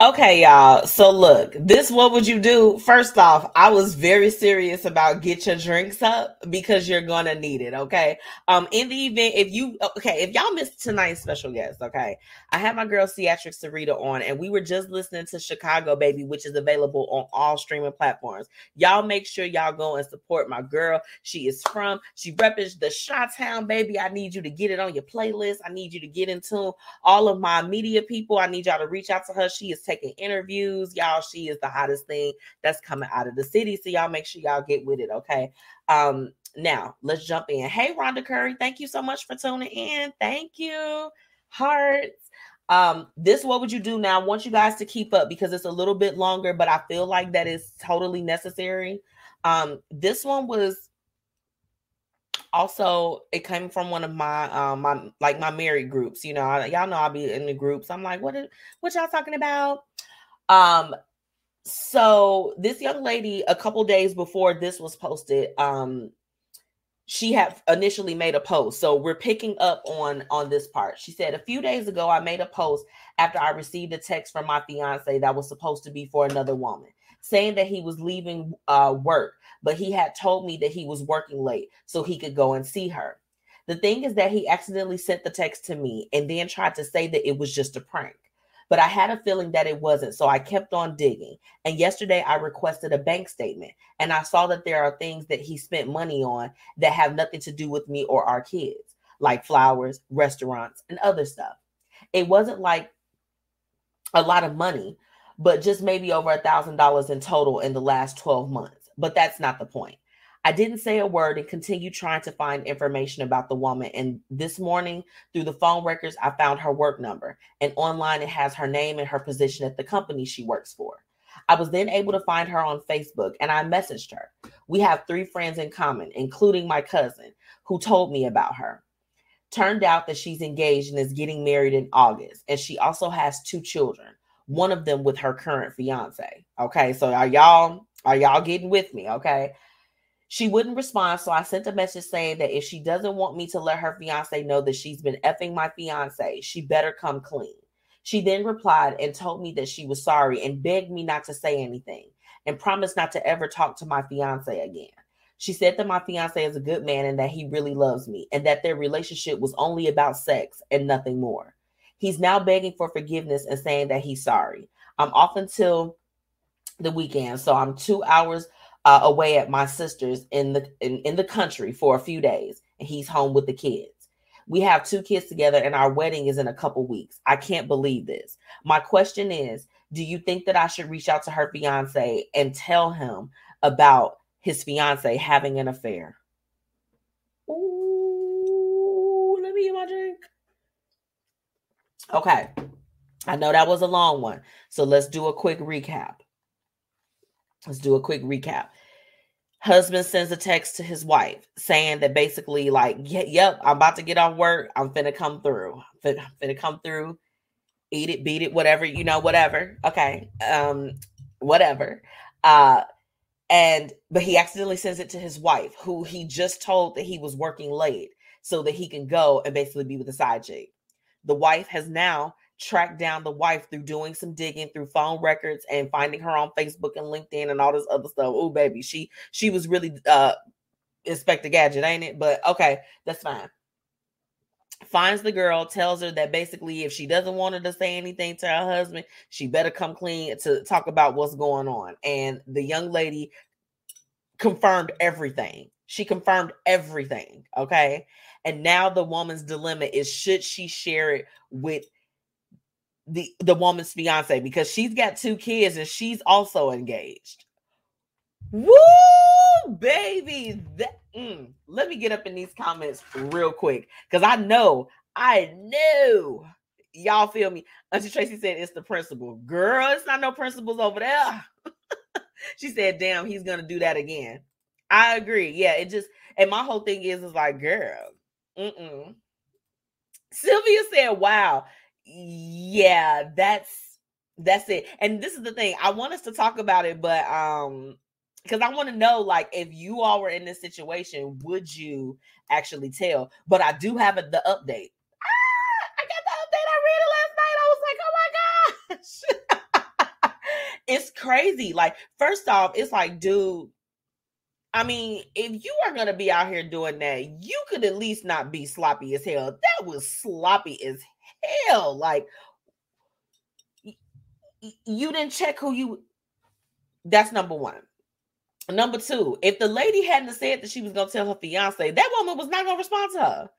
Okay, y'all. So look, this what would you do? First off, I was very serious about get your drinks up because you're gonna need it. Okay. Um, in the event if you okay, if y'all missed tonight's special guest, okay, I had my girl Ceatrix Cerita on, and we were just listening to Chicago Baby, which is available on all streaming platforms. Y'all make sure y'all go and support my girl. She is from, she represents the Shot Town baby. I need you to get it on your playlist. I need you to get into all of my media people. I need y'all to reach out to her. She is taking interviews. Y'all, she is the hottest thing that's coming out of the city. So y'all make sure y'all get with it, okay? Um, now let's jump in. Hey, Rhonda Curry, thank you so much for tuning in. Thank you. Hearts. Um, this what would you do now? I want you guys to keep up because it's a little bit longer, but I feel like that is totally necessary. Um, this one was also it came from one of my um my like my married groups you know I, y'all know i'll be in the groups. I'm like what is, what y'all talking about? Um so this young lady a couple days before this was posted um she had initially made a post. So we're picking up on on this part. She said a few days ago i made a post after i received a text from my fiance that was supposed to be for another woman saying that he was leaving uh, work but he had told me that he was working late so he could go and see her. The thing is that he accidentally sent the text to me and then tried to say that it was just a prank. But I had a feeling that it wasn't, so I kept on digging. And yesterday I requested a bank statement and I saw that there are things that he spent money on that have nothing to do with me or our kids, like flowers, restaurants, and other stuff. It wasn't like a lot of money, but just maybe over a thousand dollars in total in the last 12 months but that's not the point. I didn't say a word and continued trying to find information about the woman. And this morning, through the phone records, I found her work number. And online, it has her name and her position at the company she works for. I was then able to find her on Facebook and I messaged her. We have three friends in common, including my cousin, who told me about her. Turned out that she's engaged and is getting married in August. And she also has two children, one of them with her current fiance. Okay, so are y'all are y'all getting with me? Okay. She wouldn't respond. So I sent a message saying that if she doesn't want me to let her fiance know that she's been effing my fiance, she better come clean. She then replied and told me that she was sorry and begged me not to say anything and promised not to ever talk to my fiance again. She said that my fiance is a good man and that he really loves me and that their relationship was only about sex and nothing more. He's now begging for forgiveness and saying that he's sorry. I'm off until the weekend. So I'm two hours uh, away at my sister's in the in, in the country for a few days, and he's home with the kids. We have two kids together, and our wedding is in a couple weeks. I can't believe this. My question is Do you think that I should reach out to her fiance and tell him about his fiance having an affair? Ooh, let me get my drink. Okay. I know that was a long one. So let's do a quick recap. Let's do a quick recap. Husband sends a text to his wife saying that basically, like, yep, I'm about to get off work. I'm finna come through. I'm finna, finna come through, eat it, beat it, whatever, you know, whatever. Okay. Um, whatever. Uh, and but he accidentally sends it to his wife, who he just told that he was working late so that he can go and basically be with the side chick. The wife has now tracked down the wife through doing some digging through phone records and finding her on Facebook and LinkedIn and all this other stuff. Oh, baby, she she was really uh Inspector Gadget, ain't it? But okay, that's fine. Finds the girl, tells her that basically if she doesn't want her to say anything to her husband, she better come clean to talk about what's going on. And the young lady confirmed everything. She confirmed everything. Okay. And now the woman's dilemma is should she share it with the the woman's fiance because she's got two kids and she's also engaged. Woo, baby! That, mm, let me get up in these comments real quick because I know, I know y'all feel me. Auntie Tracy said it's the principal. Girl, it's not no principals over there. she said, "Damn, he's gonna do that again." I agree. Yeah, it just and my whole thing is is like, girl, mm Sylvia said, "Wow, yeah, that's that's it." And this is the thing. I want us to talk about it, but um, because I want to know, like, if you all were in this situation, would you actually tell? But I do have the update. Ah, I got the update. I read it last night. I was like, oh my gosh. it's crazy. Like, first off, it's like, dude, I mean, if you are gonna be out here doing that, you could at least not be sloppy as hell. That was sloppy as hell. Like you didn't check who you. That's number one. Number two, if the lady hadn't said that she was gonna tell her fiance, that woman was not gonna respond to her.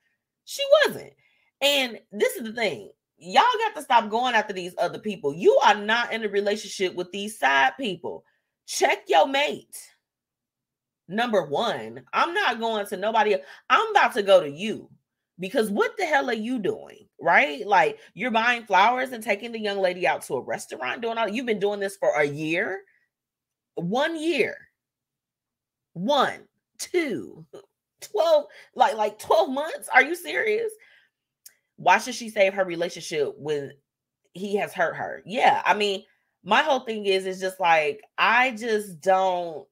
She wasn't. And this is the thing. Y'all got to stop going after these other people. You are not in a relationship with these side people. Check your mate number one. I'm not going to nobody. I'm about to go to you because what the hell are you doing? Right? Like you're buying flowers and taking the young lady out to a restaurant, doing all you've been doing this for a year, one year, one, two, 12, like like 12 months. Are you serious? Why should she save her relationship when he has hurt her? Yeah, I mean, my whole thing is is just like I just don't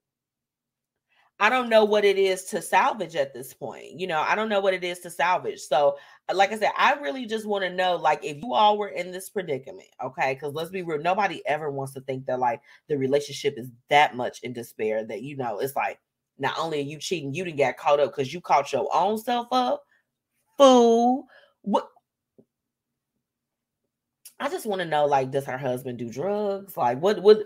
I don't know what it is to salvage at this point. You know, I don't know what it is to salvage. So, uh, like I said, I really just want to know, like, if you all were in this predicament, okay? Because let's be real, nobody ever wants to think that like the relationship is that much in despair that you know it's like not only are you cheating, you didn't get caught up because you caught your own self up. Fool. What I just want to know, like, does her husband do drugs? Like, what what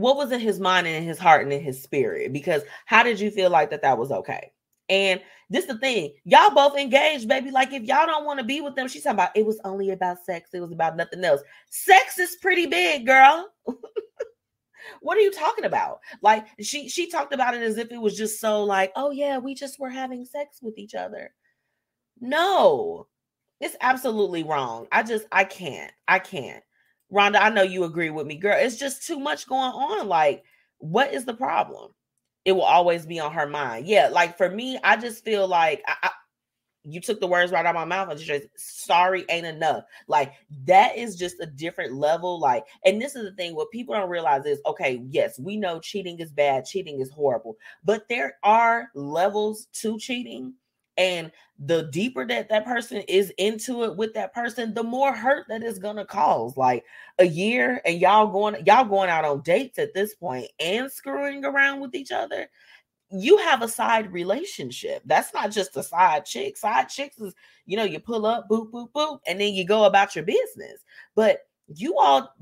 what was in his mind and in his heart and in his spirit? Because how did you feel like that that was okay? And this is the thing, y'all both engaged, baby. Like if y'all don't want to be with them, she's talking about it was only about sex. It was about nothing else. Sex is pretty big, girl. what are you talking about? Like she she talked about it as if it was just so like, oh yeah, we just were having sex with each other. No, it's absolutely wrong. I just I can't. I can't. Rhonda, I know you agree with me, girl. It's just too much going on. Like, what is the problem? It will always be on her mind. Yeah, like for me, I just feel like I, I, you took the words right out of my mouth. I just sorry ain't enough. Like that is just a different level. Like, and this is the thing. What people don't realize is, okay, yes, we know cheating is bad, cheating is horrible, but there are levels to cheating and the deeper that that person is into it with that person the more hurt that is gonna cause like a year and y'all going y'all going out on dates at this point and screwing around with each other you have a side relationship. That's not just a side chick. Side chicks is you know you pull up boop boop boop and then you go about your business. But you all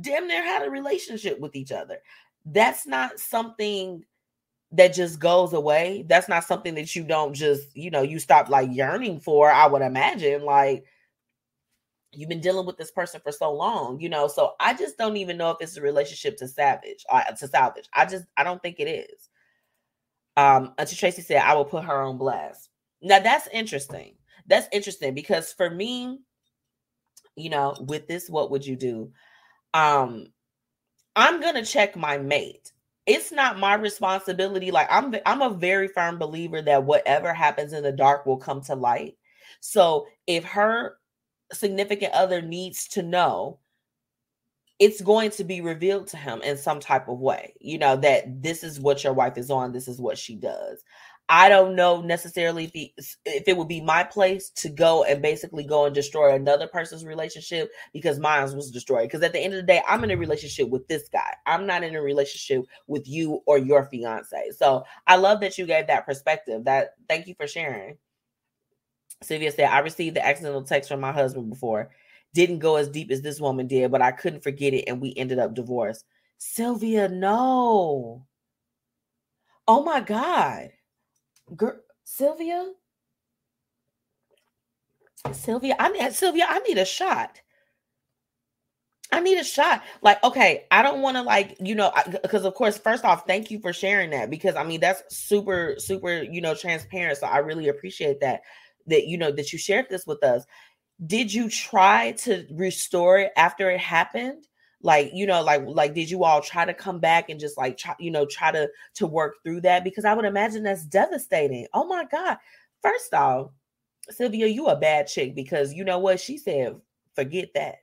damn near had a relationship with each other. That's not something that just goes away. That's not something that you don't just, you know, you stop like yearning for, I would imagine. Like you've been dealing with this person for so long, you know. So I just don't even know if it's a relationship to savage uh, to salvage. I just I don't think it is. Um, Auntie Tracy said I will put her on blast. Now that's interesting. That's interesting because for me, you know, with this, what would you do? Um, I'm gonna check my mate it's not my responsibility. Like i'm i'm a very firm believer that whatever happens in the dark will come to light. So if her significant other needs to know it's going to be revealed to him in some type of way. You know that this is what your wife is on this is what she does I don't know necessarily if he, if it would be my place to go and basically go and destroy another person's relationship because mine was destroyed. Because at the end of the day, I'm in a relationship with this guy. I'm not in a relationship with you or your fiance. So I love that you gave that perspective. That thank you for sharing. Sylvia said, I received the accidental text from my husband before. Didn't go as deep as this woman did, but I couldn't forget it and we ended up divorced. Sylvia, no. Oh my God. Girl, Sylvia, Sylvia, I need Sylvia, I need a shot. I need a shot. Like, okay, I don't want to like, you know, because of course, first off, thank you for sharing that because I mean that's super, super, you know, transparent. So I really appreciate that that you know that you shared this with us. Did you try to restore it after it happened? Like you know like like did you all try to come back and just like try, you know try to to work through that because i would imagine that's devastating oh my god first off Sylvia, you a bad chick because you know what? She said, forget that.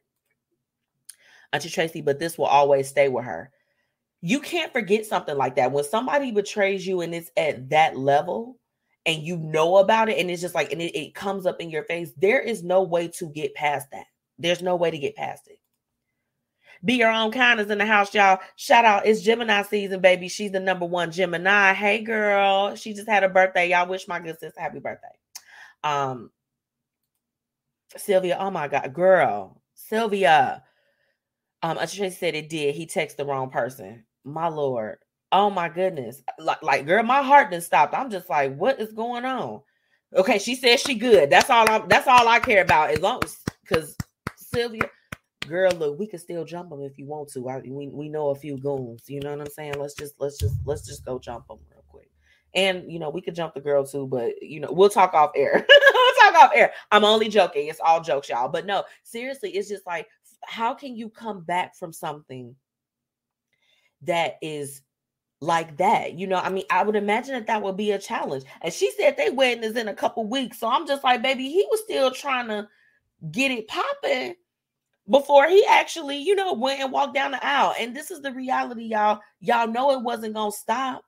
Auntie Tracy, but this will always stay with her. You can't forget something like that. When somebody betrays you and it's at that level and you know about it and it's just like, and it, it comes up in your face, there is no way to get past that. There's no way to get past it. Be your own kindness in the house, y'all. Shout out. It's Gemini season, baby. She's the number one Gemini. Hey, girl. She just had a birthday. Y'all wish my good sis happy birthday. Um, Sylvia, oh my God, girl. Sylvia. Um, Tracy said it did. He texted the wrong person. My lord. Oh my goodness. Like, like, girl, my heart didn't stop. I'm just like, what is going on? Okay, she says she good. That's all I'm that's all I care about. As long as because Sylvia, girl, look, we can still jump them if you want to. I, we we know a few goons. You know what I'm saying? Let's just let's just let's just go jump them real quick. And you know, we could jump the girl too, but you know, we'll talk off air. we'll talk off air. I'm only joking. It's all jokes, y'all. But no, seriously, it's just like, how can you come back from something that is like that. You know, I mean, I would imagine that that would be a challenge. And she said they wedding is in a couple weeks. So I'm just like, baby, he was still trying to get it popping before he actually, you know, went and walked down the aisle. And this is the reality, y'all. Y'all know it wasn't gonna stop.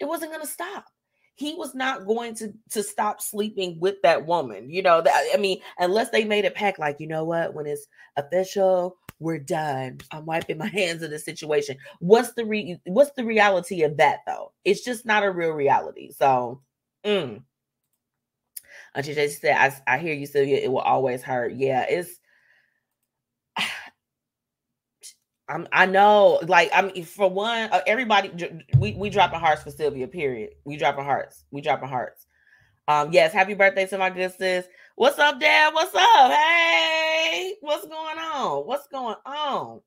It wasn't gonna stop. He was not going to to stop sleeping with that woman. You know, that I mean, unless they made a pact, like, you know what, when it's official, we're done. I'm wiping my hands of the situation. What's the re- what's the reality of that though? It's just not a real reality. So mm. Auntie Jason said, I, I hear you, Sylvia. It will always hurt. Yeah, it's I'm, I know, like I'm for one, uh, everybody we we dropping hearts for Sylvia. Period. We dropping hearts. We dropping hearts. Um, yes, happy birthday to my good sis. What's up, Dad? What's up? Hey, what's going on? What's going on?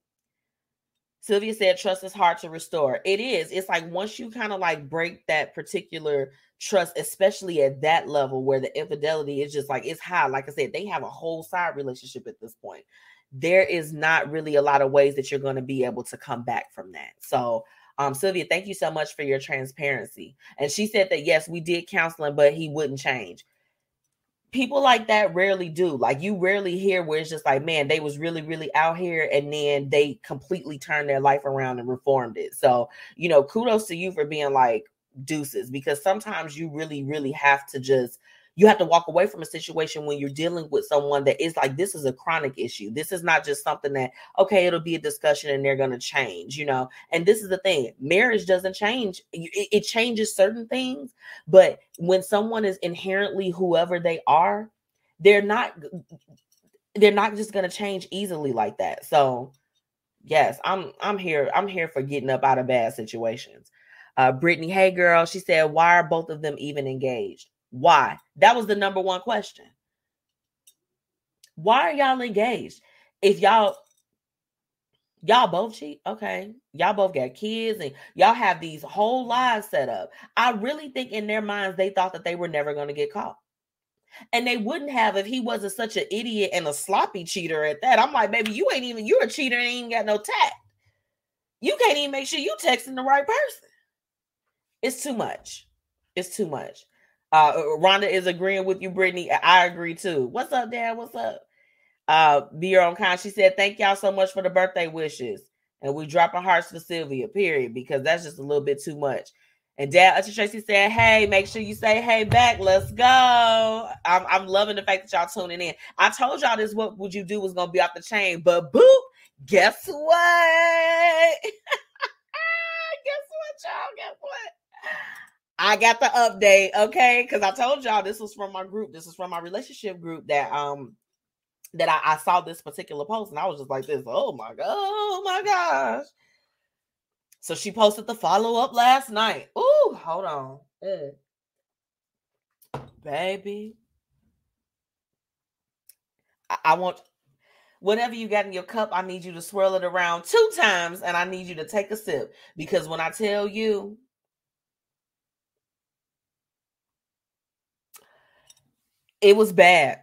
Sylvia said, trust is hard to restore. It is. It's like once you kind of like break that particular trust, especially at that level where the infidelity is just like it's high. Like I said, they have a whole side relationship at this point there is not really a lot of ways that you're going to be able to come back from that. So, um, Sylvia, thank you so much for your transparency. And she said that yes, we did counseling, but he wouldn't change. People like that rarely do. Like you rarely hear where it's just like, man, they was really, really out here, and then they completely turned their life around and reformed it. So, you know, kudos to you for being like deuces, because sometimes you really, really have to just you have to walk away from a situation when you're dealing with someone that is like this is a chronic issue. This is not just something that okay it'll be a discussion and they're going to change you know? And this is the thing marriage doesn't change. It, it changes certain things but when someone is inherently whoever they are they're not they're not just going to change easily like that. So yes i'm i'm here i'm here for getting up out of bad situations. Uh brittany hey girl she said why are both of them even engaged why? That was the number one question. Why are y'all engaged? If y'all y'all both cheat, okay. Y'all both got kids and y'all have these whole lives set up. I really think in their minds they thought that they were never going to get caught. And they wouldn't have if he wasn't such an idiot and a sloppy cheater at that. I'm like, baby, you ain't even you're a cheater and ain't got no tact. You can't even make sure you texting the right person. It's too much. It's too much. Uh, Rhonda is agreeing with you, Brittany. I agree too. What's up, Dad? What's up? Uh, be your own kind. She said, "Thank y'all so much for the birthday wishes." And we drop dropping hearts for Sylvia, period, because that's just a little bit too much. And Dad Usher Tracy said, Hey, make sure you say hey back. Let's go. I'm, I'm loving the fact that y'all tuning in. I told y'all this what would you do was gonna be off the chain, but boop, guess what? guess what, y'all? Guess what? I got the update, okay? Because I told y'all this was from my group. This is from my relationship group that um that I, I saw this particular post and I was just like this. Oh my god, oh my gosh. So she posted the follow up last night. Ooh, hold on. Baby. I, I want whatever you got in your cup, I need you to swirl it around two times and I need you to take a sip because when I tell you It was bad.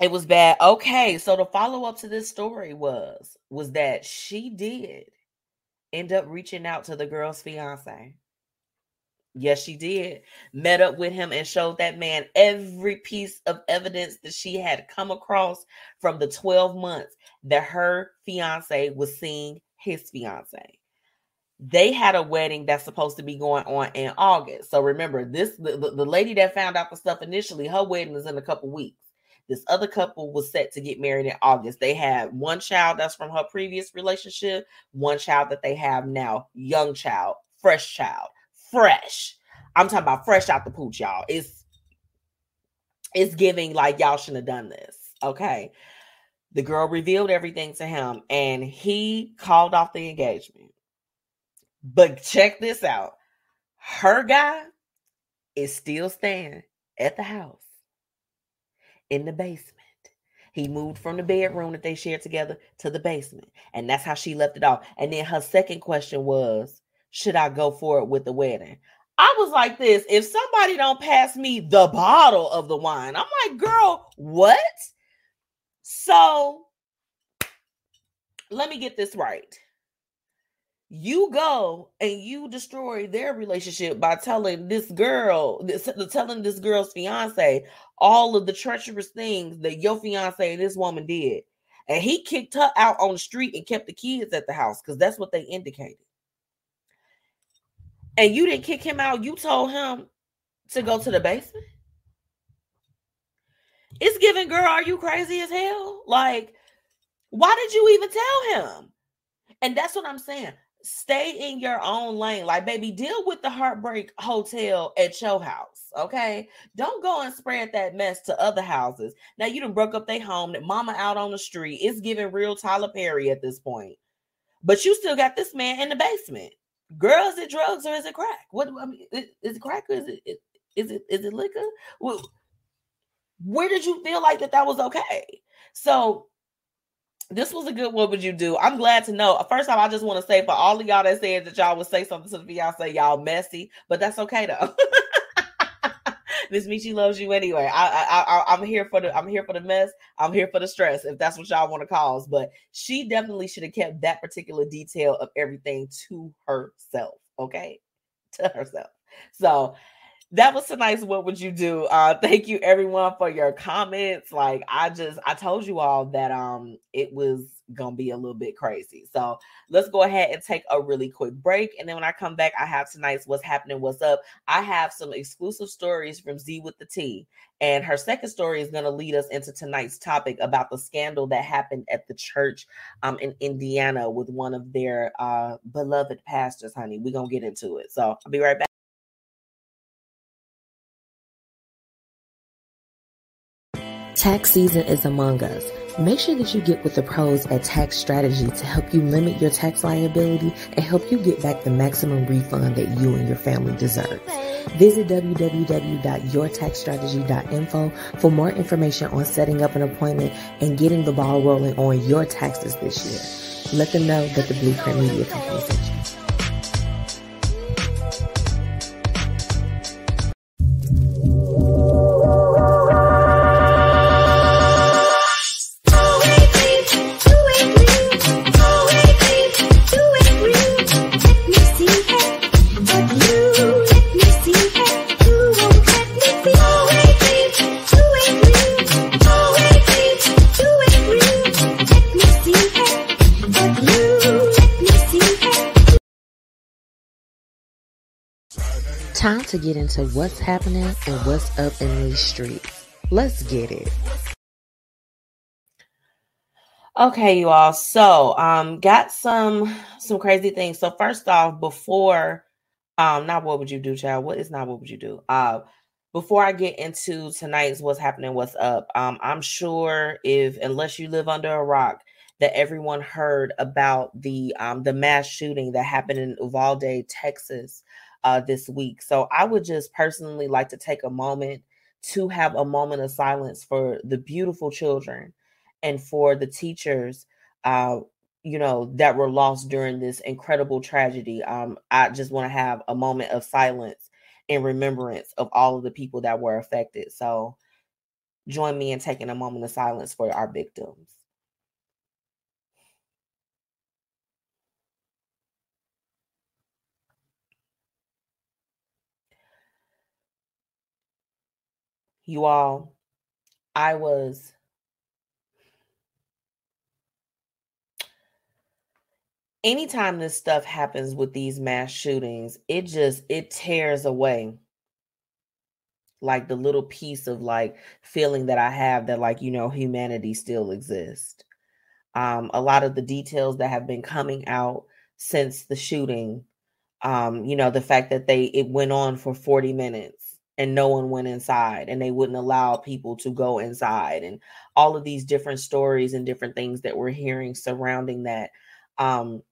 It was bad. Okay, so the follow up to this story was was that she did end up reaching out to the girl's fiance. Yes, she did. Met up with him and showed that man every piece of evidence that she had come across from the 12 months that her fiance was seeing his fiance. They had a wedding that's supposed to be going on in August. So remember, this the, the lady that found out the stuff initially, her wedding is in a couple weeks. This other couple was set to get married in August. They had one child that's from her previous relationship, one child that they have now, young child, fresh child fresh. I'm talking about fresh out the pooch, y'all. It's it's giving like y'all shouldn't have done this. Okay. The girl revealed everything to him and he called off the engagement. But check this out. Her guy is still staying at the house in the basement. He moved from the bedroom that they shared together to the basement. And that's how she left it off. And then her second question was should I go for it with the wedding? I was like this if somebody don't pass me the bottle of the wine, I'm like, girl, what? So let me get this right. You go and you destroy their relationship by telling this girl, this, telling this girl's fiance all of the treacherous things that your fiance and this woman did. And he kicked her out on the street and kept the kids at the house because that's what they indicated and you didn't kick him out, you told him to go to the basement. It's giving, girl, are you crazy as hell? Like, why did you even tell him? And that's what I'm saying. Stay in your own lane. Like, baby, deal with the heartbreak hotel at your house. Okay. Don't go and spread that mess to other houses. Now you done broke up their home, that mama out on the street. It's giving real Tyler Perry at this point. But you still got this man in the basement. Girl, is it drugs or is it crack? What I mean, is it crack or is it is it is it liquor? Well, where did you feel like that that was okay? So this was a good what would you do? I'm glad to know. First off, I just want to say for all of y'all that said that y'all would say something to the fiance, y'all messy, but that's okay though. MzMetchi loves you anyway. I, I, I, am here for the, I'm here for the mess. I'm here for the stress, if that's what y'all want to cause. But she definitely should have kept that particular detail of everything to herself. Okay, to herself. So that was tonight's what would you do? Uh thank you everyone for your comments. Like i just i told you all that um it was gonna be a little bit crazy. So let's go ahead and take a really quick break and then when i come back i have tonight's what's happening what's up. I have some exclusive stories from z with the t and her second story is going to lead us into tonight's topic about the scandal that happened at the church um in indiana with one of their uh beloved pastors honey. We're gonna get into it. So i'll be right back Tax season is among us. Make sure that you get with the pros at Tax Strategy to help you limit your tax liability and help you get back the maximum refund that you and your family deserve. Visit www.yourtaxstrategy.info for more information on setting up an appointment and getting the ball rolling on your taxes this year. Let them know that the Blueprint Media Company sent you. To get into what's happening and what's up in these streets. Let's get it. Okay, you all. So, um, got some some crazy things. So, first off, before um, not what would you do, child? What is not what would you do? Uh, before I get into tonight's what's happening, what's up, um, I'm sure if unless you live under a rock, that everyone heard about the um the mass shooting that happened in Uvalde, Texas, uh, this week. So I would just personally like to take a moment to have a moment of silence for the beautiful children and for the teachers, uh, you know, that were lost during this incredible tragedy. Um, I just want to have a moment of silence in remembrance of all of the people that were affected. So join me in taking a moment of silence for our victims. You all, I was anytime this stuff happens with these mass shootings, it just it tears away like the little piece of like feeling that I have that like you know humanity still exists. Um a lot of the details that have been coming out since the shooting um you know the fact that they it went on for 40 minutes and no one went inside and they wouldn't allow people to go inside and all of these different stories and different things that we're hearing surrounding that um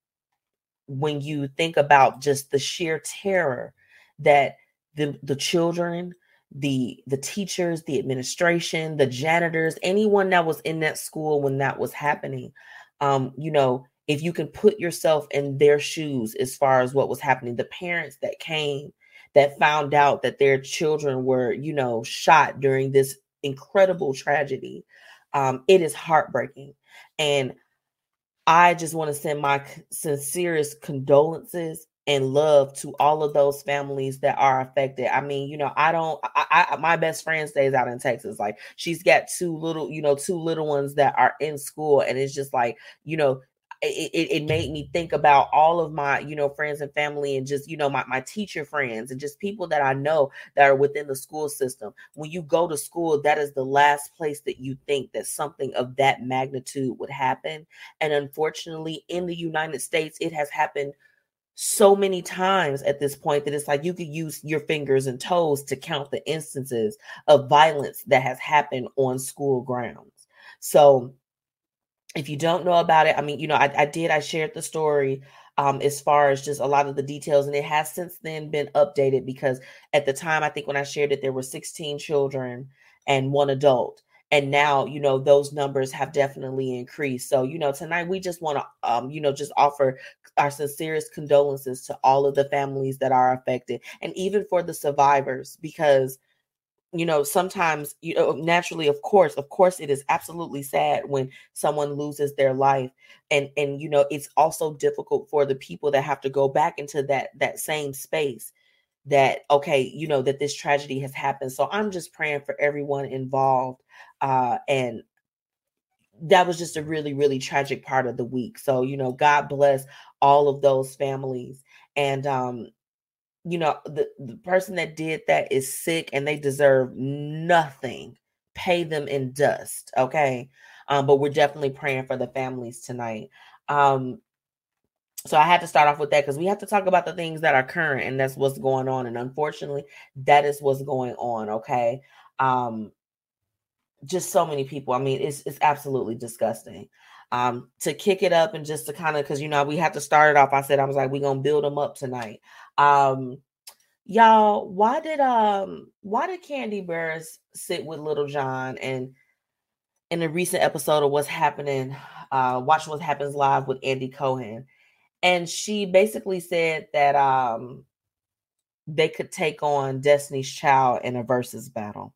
when you think about just the sheer terror that the the children the the teachers the administration the janitors anyone that was in that school when that was happening um you know if you can put yourself in their shoes as far as what was happening the parents that came that found out that their children were you know shot during this incredible tragedy um it is heartbreaking and I just want to send my sincerest condolences and love to all of those families that are affected. I mean, you know, I don't. I, I, my best friend stays out in Texas. Like she's got two little, you know, two little ones that are in school, and it's just like, you know, it, it, made me think about all of my you know friends and family and just you know my, my teacher friends and just people that i know that are within the school system. When you go to school that is the last place that you think that something of that magnitude would happen. And unfortunately in the united states it has happened so many times at this point that it's like you could use your fingers and toes to count the instances of violence that has happened on school grounds. So if you don't know about it, I mean, you know, I, I did, I shared the story um, as far as just a lot of the details, and it has since then been updated because at the time, I think when I shared it, there were 16 children and one adult. And now, you know, those numbers have definitely increased. So, you know, tonight we just want to, um, you know, just offer our sincerest condolences to all of the families that are affected and even for the survivors because you know sometimes you know naturally of course of course it is absolutely sad when someone loses their life and and you know it's also difficult for the people that have to go back into that that same space that okay you know that this tragedy has happened. So i'm just praying for everyone involved uh and that was just a really really tragic part of the week. So you know god bless all of those families and um you know the, the person that did that is sick and they deserve nothing. Pay them in dust okay? Um but we're definitely praying for the families tonight. Um so i had to start off with that because we have to talk about the things that are current and that's what's going on and unfortunately that is what's going on okay? Um just so many people i mean it's it's absolutely disgusting. Um to kick it up and just to kind of because you know we have to start it off i said i was like we're gonna build them up tonight um y'all why did um why did Kandi Burruss sit with Little John and in a recent episode of what's happening uh watch what happens live with andy cohen and she basically said that um they could take on destiny's child in a versus battle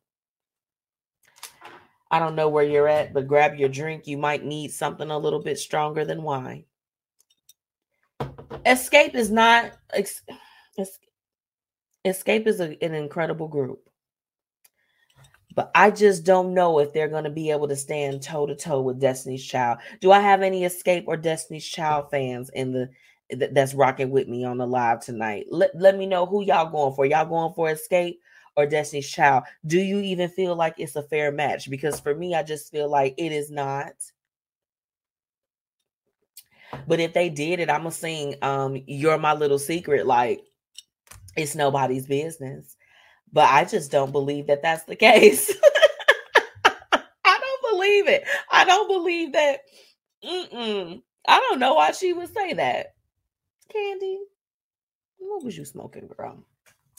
I don't know where you're at, but grab your drink. You might need something a little bit stronger than wine. Xscape is not. Xscape is a, an incredible group. But I just don't know if they're going to be able to stand toe to toe with Destiny's Child. Do I have any Xscape or Destiny's Child fans in the that's rocking with me on the live tonight? Let, let me know who y'all going for. Y'all going for Xscape or Destiny's Child, do you even feel like it's a fair match? Because for me, I just feel like it is not. But if they did it, I'm gonna sing um You're My Little Secret like it's nobody's business. But I just don't believe that that's the case. I don't believe it. I don't believe that. Mm-mm. I don't know why she would say that. Kandi, what was you smoking, girl?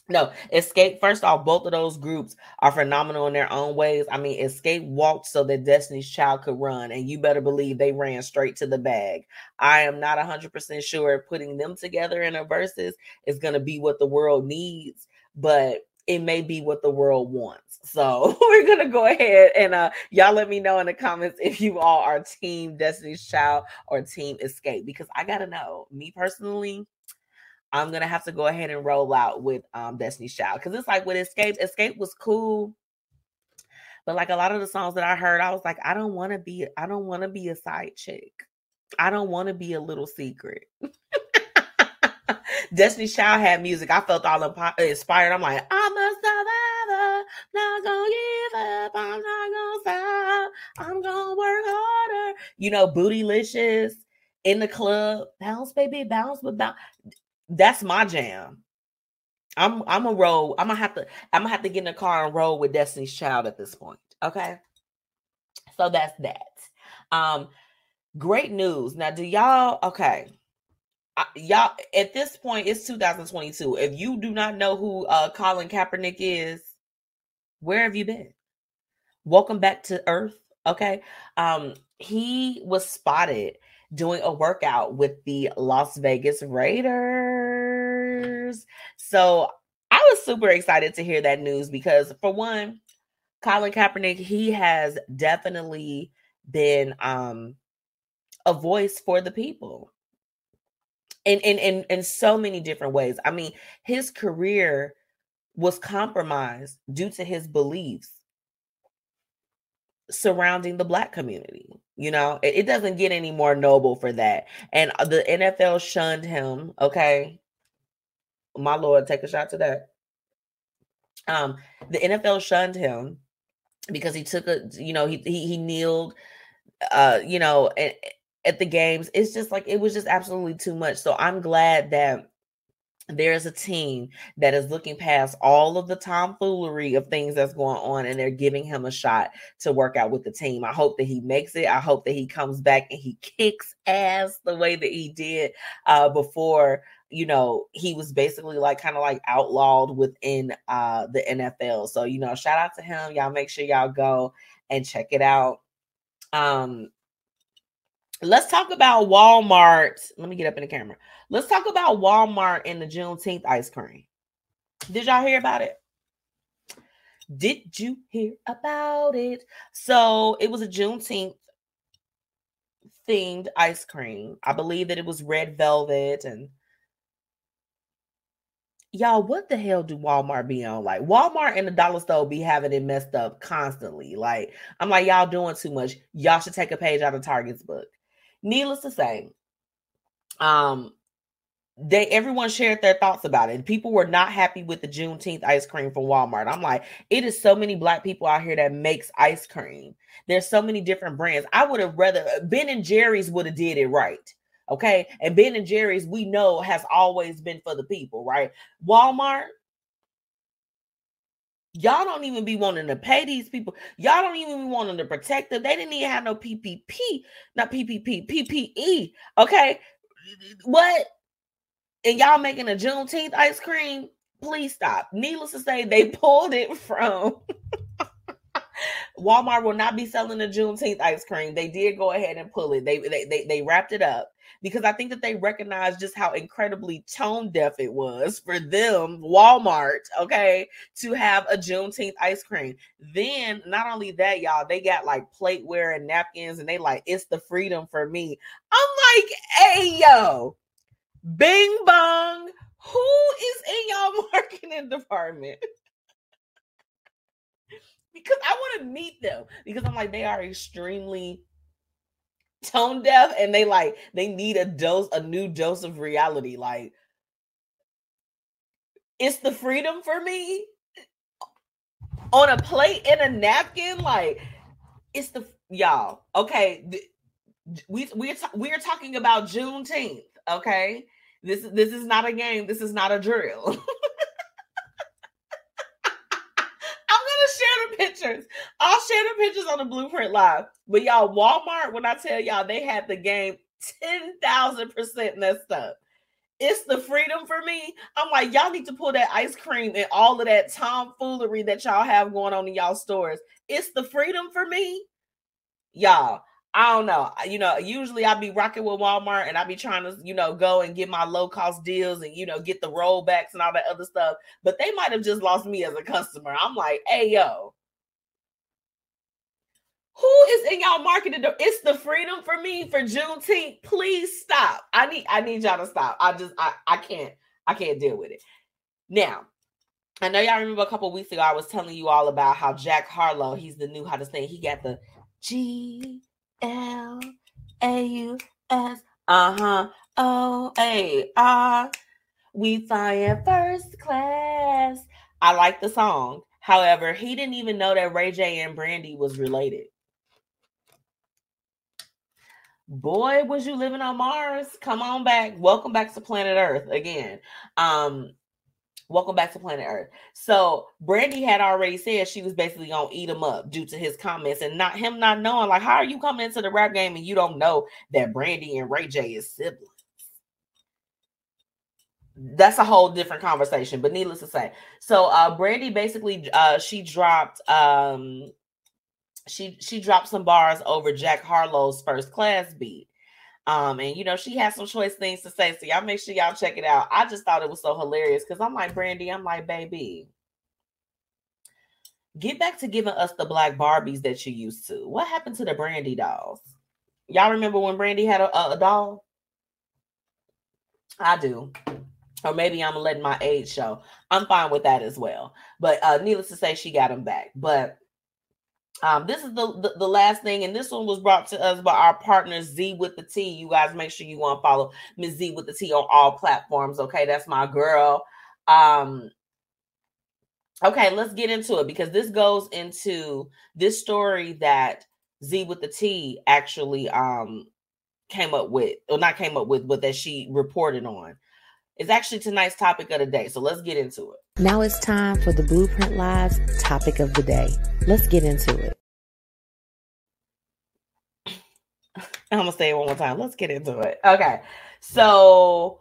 No, Xscape, First off, both of those groups are phenomenal in their own ways. I mean, Xscape walked so that Destiny's Child could run, and you better believe they ran straight to the bag. I am not 100% sure putting them together in a versus is going to be what the world needs, but it may be what the world wants. So we're going to go ahead and uh, y'all let me know in the comments if you all are team Destiny's Child or team Xscape because I got to know. Me personally, I'm gonna have to go ahead and roll out with um Destiny's Child because it's like with Xscape, Xscape was cool, But like a lot of the songs that I heard, I was like, I don't want to be, I don't want to be a side chick. I don't want to be a little secret. Destiny Child had music. I felt all inspired. I'm like, I'm a survivor, not gonna give up. I'm not gonna stop. I'm gonna work harder. You know, bootylicious in the club, bounce, baby, bounce, but bounce. That's my jam. I'm I'm a roll. I'm gonna have to I'm gonna have to get in the car and roll with Destiny's Child at this point. Okay. So that's that. Um, great news. Now, do y'all okay? y'all at this point it's 2022 if you do not know who uh colin kaepernick is where have you been welcome back to earth okay um he was spotted doing a workout with the las vegas raiders so i was super excited to hear that news because for one colin kaepernick he has definitely been um a voice for the people in in in in so many different ways. I mean, his career was compromised due to his beliefs surrounding the black community. You know, it, it, doesn't get any more noble for that. And uh, the NFL shunned him. Okay, my lord, take a shot to that. Um, the NFL shunned him because he took a, you know, he he, he kneeled, uh, you know, and at the games. It's just like it was just absolutely too much. So I'm glad that there's a team that is looking past all of the tomfoolery of things that's going on and they're giving him a shot to work out with the team. I hope that he makes it. I hope that he comes back and he kicks ass the way that he did uh, before you know he was basically like kind of like outlawed within uh the NFL. So you know shout out to him. Y'all make sure y'all go and check it out. Um Let's talk about Walmart. Let me get up in the camera. Let's talk about Walmart and the Juneteenth ice cream. Did y'all hear about it? Did you hear about it? So it was a Juneteenth themed ice cream. I believe that it was red velvet and y'all, what the hell do Walmart be on? Like Walmart and the dollar store be having it messed up constantly. Like I'm like, y'all doing too much. Y'all should take a page out of Target's book. Needless to say, um, they everyone shared their thoughts about it. People were not happy with the Juneteenth ice cream from Walmart. I'm like, it is so many black people out here that makes ice cream. There's so many different brands. I would have rather Ben and Jerry's would have did it right. Okay. And Ben and Jerry's, we know, has always been for the people, right? Walmart, Y'all don't even be wanting to pay these people. Y'all don't even be wanting to protect them. They didn't even have no PPP, not PPP, PPE. Okay. What? And y'all making a Juneteenth ice cream? Please stop. Needless to say, they pulled it from Walmart will not be selling the Juneteenth ice cream. They did go ahead and pull it. They they they, they wrapped it up because I think that they recognized just how incredibly tone deaf it was for them, Walmart, okay, to have a Juneteenth ice cream. Then, not only that, y'all, they got like plateware and napkins, and they like, it's the freedom for me. I'm like, hey, yo, bing bong, who is in y'all marketing department? because I want to meet them because I'm like, they are extremely tone deaf and they like they need a dose a new dose of reality like it's the freedom for me. On a plate and a napkin like it's the y'all okay we we're we're talking about Juneteenth okay? This this is not a game this is not a drill share the pictures. I'll share the pictures on the Blueprint Live. But y'all, Walmart, when I tell y'all they had the game 10,000% messed up. It's the freedom for me. I'm like, y'all need to pull that ice cream and all of that tomfoolery that y'all have going on in y'all stores. It's the freedom for me. Y'all, I don't know. You know, usually I be rocking with Walmart and I be trying to, you know, go and get my low cost deals and, you know, get the rollbacks and all that other stuff. But they might have just lost me as a customer. I'm like, hey, yo, who is in y'all marketing? It's the freedom for me for Juneteenth. Please stop. I need, I need y'all to stop. I just, I, I can't, I can't deal with it. Now, I know y'all remember a couple weeks ago I was telling you all about how Jack Harlow, he's the new how hottest thing. He got the G L A U S uh huh O A R. We fly in first class. I like the song. However, he didn't even know that Ray J and Brandy was related. Boy, was you living on Mars? Come on back. Welcome back to planet Earth again. Um, Welcome back to Planet Earth. So Brandy had already said she was basically gonna eat him up due to his comments and not him not knowing. Like, how are you coming into the rap game and you don't know that Brandy and Ray J is siblings? That's a whole different conversation, but needless to say. So uh Brandy basically uh she dropped um she she dropped some bars over Jack Harlow's first class beat. Um, and you know, she has some choice things to say. So y'all make sure y'all check it out. I just thought it was so hilarious because I'm like, Brandy, I'm like, baby, get back to giving us the black Barbies that you used to. What happened to the Brandy dolls? Y'all remember when Brandy had a, a, doll? I do. Or maybe I'm letting my age show. I'm fine with that as well. But uh needless to say, she got them back. But um, this is the, the, the last thing, and this one was brought to us by our partner Z with the T. You guys make sure you want to follow Ms. Z with the T on all platforms. Okay, that's my girl. Um, okay, let's get into it because this goes into this story that Z with the T actually um came up with, or not came up with, but that she reported on. It's actually tonight's topic of the day. So let's get into it. Now it's time for the Blueprint Lives topic of the day. Let's get into it. I'm gonna say it one more time. Let's get into it. Okay. So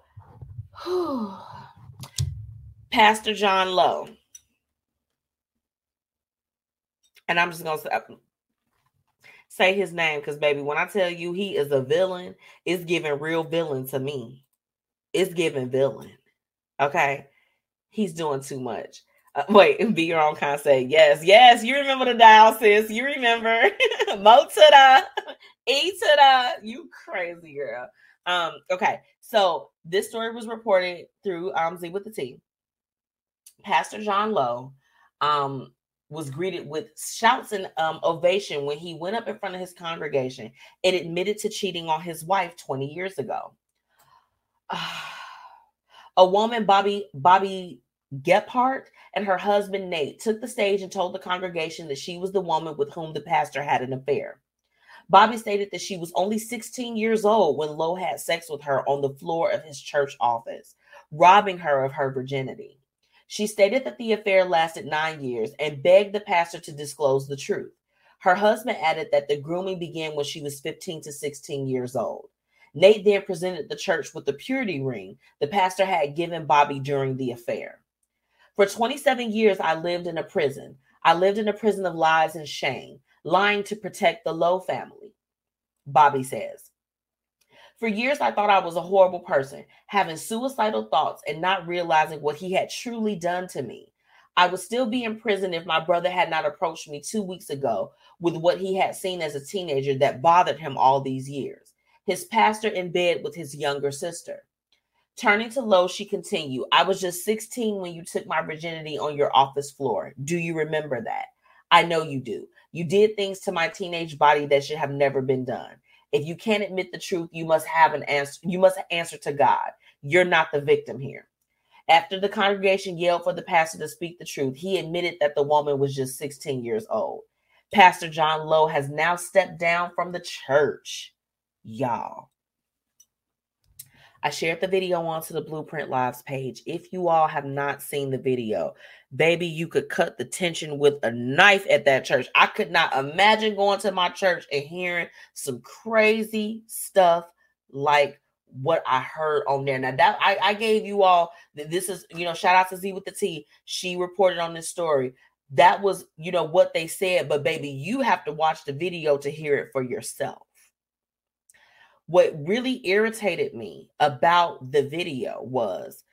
Pastor John Lowe. And I'm just gonna say, uh, say his name because baby, when I tell you he is a villain, it's giving real villain to me it's giving villain. Okay. He's doing too much. Uh, wait, be your own kind say, yes, yes, you remember the dial, sis. You remember Mo to the E to the you crazy girl. Um, okay, so this story was reported through um Z with the T. Pastor John Lowe um was greeted with shouts and um, ovation when he went up in front of his congregation and admitted to cheating on his wife 20 years ago. A woman, Bobby Bobby Gephardt, and her husband Nate took the stage and told the congregation that she was the woman with whom the pastor had an affair. Bobby stated that she was only 16 years old when Lowe had sex with her on the floor of his church office, robbing her of her virginity. She stated that the affair lasted nine years and begged the pastor to disclose the truth. Her husband added that the grooming began when she was 15 to 16 years old. Nate then presented the church with the purity ring the pastor had given Bobby during the affair. For 27 years, I lived in a prison. I lived in a prison of lies and shame, lying to protect the Lowe family, Bobby says. For years, I thought I was a horrible person, having suicidal thoughts and not realizing what he had truly done to me. I would still be in prison if my brother had not approached me two weeks ago with what he had seen as a teenager that bothered him all these years his pastor in bed with his younger sister. Turning to Lowe, she continued, I was just 16 when you took my virginity on your office floor. Do you remember that? I know you do. You did things to my teenage body that should have never been done. If you can't admit the truth, you must have an answer. You must answer to God. You're not the victim here. After the congregation yelled for the pastor to speak the truth, he admitted that the woman was just 16 years old. Pastor John Lowe has now stepped down from the church y'all. I shared the video onto the Blueprint Lives page. If you all have not seen the video, baby, you could cut the tension with a knife at that church. I could not imagine going to my church and hearing some crazy stuff like what I heard on there. Now that I, I gave you all this is you know shout out to Z with the T. She reported on this story. That was you know what they said, but baby, you have to watch the video to hear it for yourself what really irritated me about the video was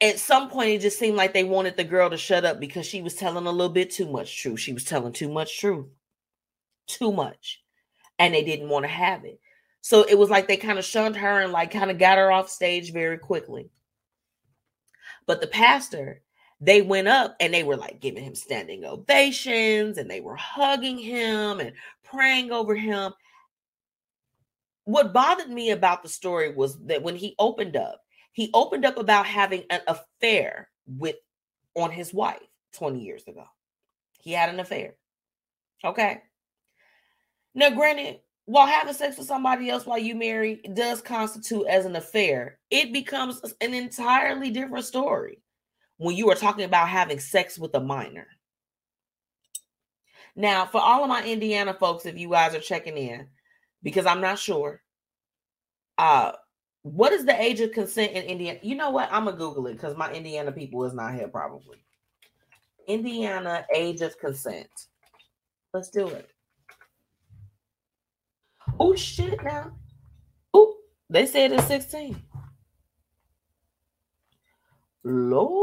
at some point it just seemed like they wanted the girl to shut up because she was telling a little bit too much truth. She was telling too much truth. Too much. And they didn't want to have it. So it was like they kind of shunned her and like kind of got her off stage very quickly. But the pastor, they went up and they were like giving him standing ovations and they were hugging him and praying over him. What bothered me about the story was that when he opened up, he opened up about having an affair with on his wife 20 years ago. He had an affair. Okay. Now, granted, while having sex with somebody else while you marry does constitute as an affair, it becomes an entirely different story when you are talking about having sex with a minor. Now, for all of my Indiana folks, if you guys are checking in, because I'm not sure, uh, what is the age of consent in Indiana? You know what? I'm gonna Google it because my Indiana people is not here probably. Indiana age of consent. Let's do it. Oh shit now. Oh, they said it's 16. Lord.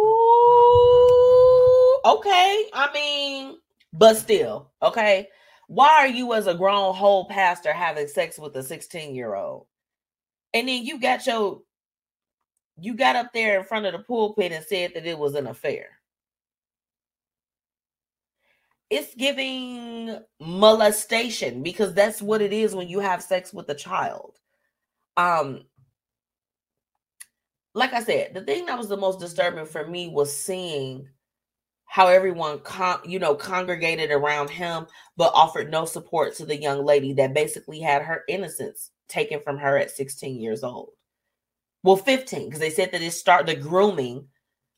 Okay. I mean, but still, okay. Why are you as a grown whole pastor having sex with a 16 year old? And then you got your you got up there in front of the pulpit and said that it was an affair it's giving molestation because that's what it is when you have sex with a child. Um like I said, the thing that was the most disturbing for me was seeing how everyone con- you know congregated around him but offered no support to the young lady that basically had her innocence taken from her at 16 years old. Well, 15 because they said that it started the grooming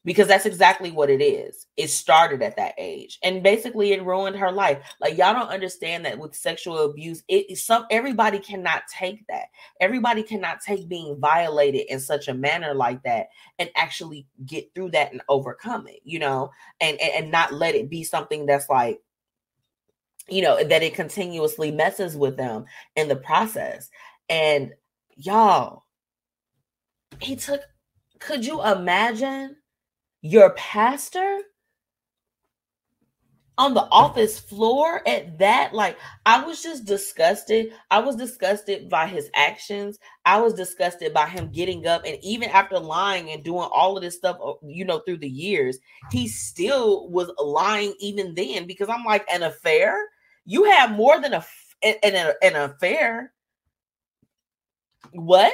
because that's exactly what it is. It started at that age, and basically, it ruined her life. Like y'all don't understand that with sexual abuse, it some everybody cannot take that. Everybody cannot take being violated in such a manner like that and actually get through that and overcome it. You know, and and, and not let it be something that's like you know that it continuously messes with them in the process and y'all he took could you imagine your pastor on the office floor at that like i was just disgusted. I was disgusted by his actions. I was disgusted by him getting up and even after lying and doing all of this stuff uh, you know through the years he still was lying even then because i'm like an affair? You have more than a an, an affair. What?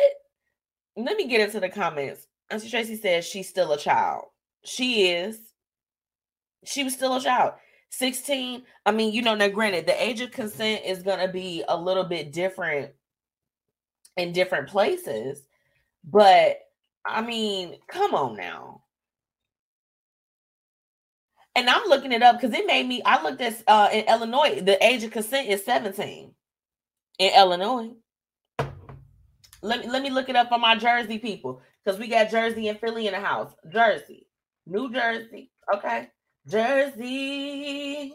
Let me get into the comments. Auntie tracy says she's still a child she is. She was still a child. 16. I mean, you know, now granted, the age of consent is going to be a little bit different in different places. But I mean, come on now. And I'm looking it up because it made me. I looked at uh, in Illinois, the age of consent is 17 in Illinois. Let me let me look it up for my Jersey people because we got Jersey and Philly in the house. Jersey. New Jersey. Okay. Jersey.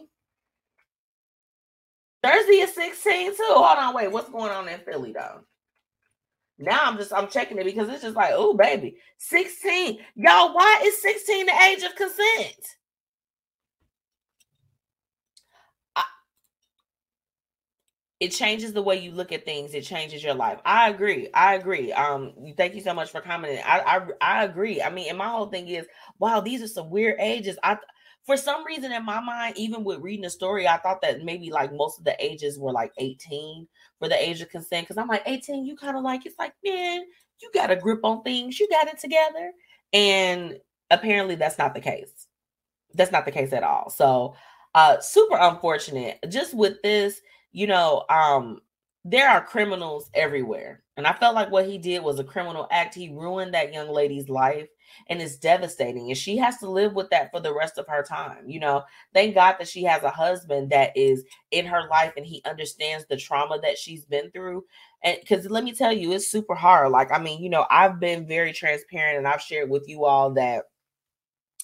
Jersey is 16 too. Hold on, wait. What's going on in Philly though? Now I'm just I'm checking it because it's just like, oh baby, 16. Y'all, why is 16 the age of consent? It changes the way you look at things. It changes your life. I agree. I agree. Um thank you so much for commenting. I i, I agree. I mean and my whole thing is wow these are some weird ages. I for some reason in my mind even with reading the story i thought that maybe like most of the ages were like 18 for the age of consent. Because i'm like 18 you kind of like it's like man you got a grip on things. You got it together. And apparently that's not the case. That's not the case at all. So uh super unfortunate. Just with this you know, um, there are criminals everywhere. And I felt like what he did was a criminal act. He ruined that young lady's life and it's devastating. And she has to live with that for the rest of her time. You know, thank God that she has a husband that is in her life and he understands the trauma that she's been through. And because let me tell you, it's super hard. Like, I mean, you know, I've been very transparent and I've shared with you all that,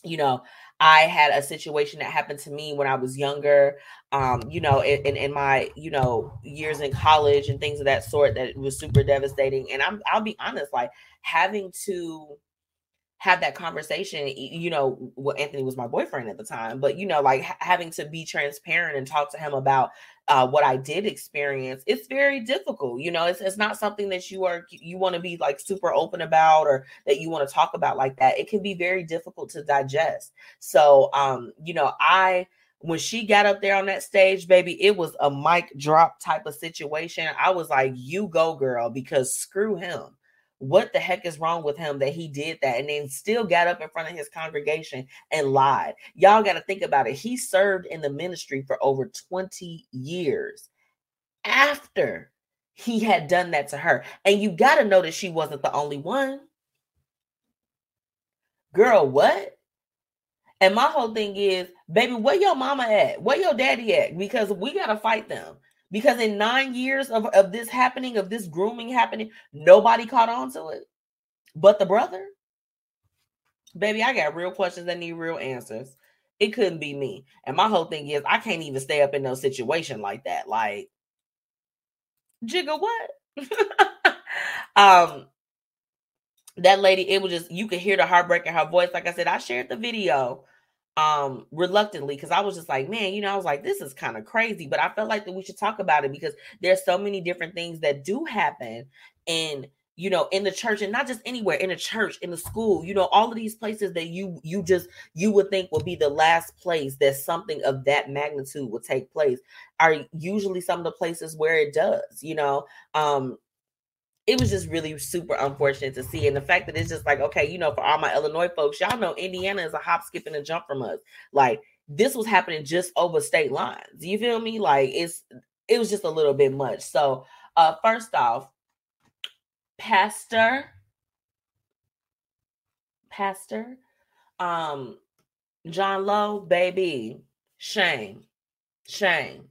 you know, I had a situation that happened to me when I was younger, um, you know, in, in my, you know, years in college and things of that sort that was super devastating. And I'm I'll be honest, like having to have that conversation you know well anthony was my boyfriend at the time but you know like ha- having to be transparent and talk to him about uh, what i did experience it's very difficult you know it's, it's not something that you are you want to be like super open about or that you want to talk about like that it can be very difficult to digest so um you know i when she got up there on that stage, baby, it was a mic drop type of situation. I was like, you go, girl, because screw him. What the heck is wrong with him that he did that and then still got up in front of his congregation and lied? Y'all got to think about it. He served in the ministry for over 20 years after he had done that to her. And you got to know that she wasn't the only one. Girl, what? And my whole thing is, baby, where your mama at? Where your daddy at? Because we gotta fight them. Because in nine years of, of this happening, of this grooming happening, nobody caught on to it but the brother. Baby, I got real questions that need real answers. It couldn't be me. And my whole thing is, I can't even stay up in no situation like that. Like, jigga, what? um, that lady, it was just you could hear the heartbreak in her voice. Like I said, I shared the video um reluctantly because I was just like, man, you know, I was like, this is kind of crazy, but I felt like that we should talk about it because there's so many different things that do happen and you know in the church and not just anywhere in a church in the school you know all of these places that you you just you would think would be the last place that something of that magnitude would take place are usually some of the places where it does you know um it was just really super unfortunate to see. And the fact that it's just like, okay, you know, for all my Illinois folks, y'all know Indiana is a hop, skip, and a jump from us. Like this was happening just over state lines. You feel me? Like it's it was just a little bit much. So uh first off, Pastor, Pastor, um, John Lowe, baby, shame, shame,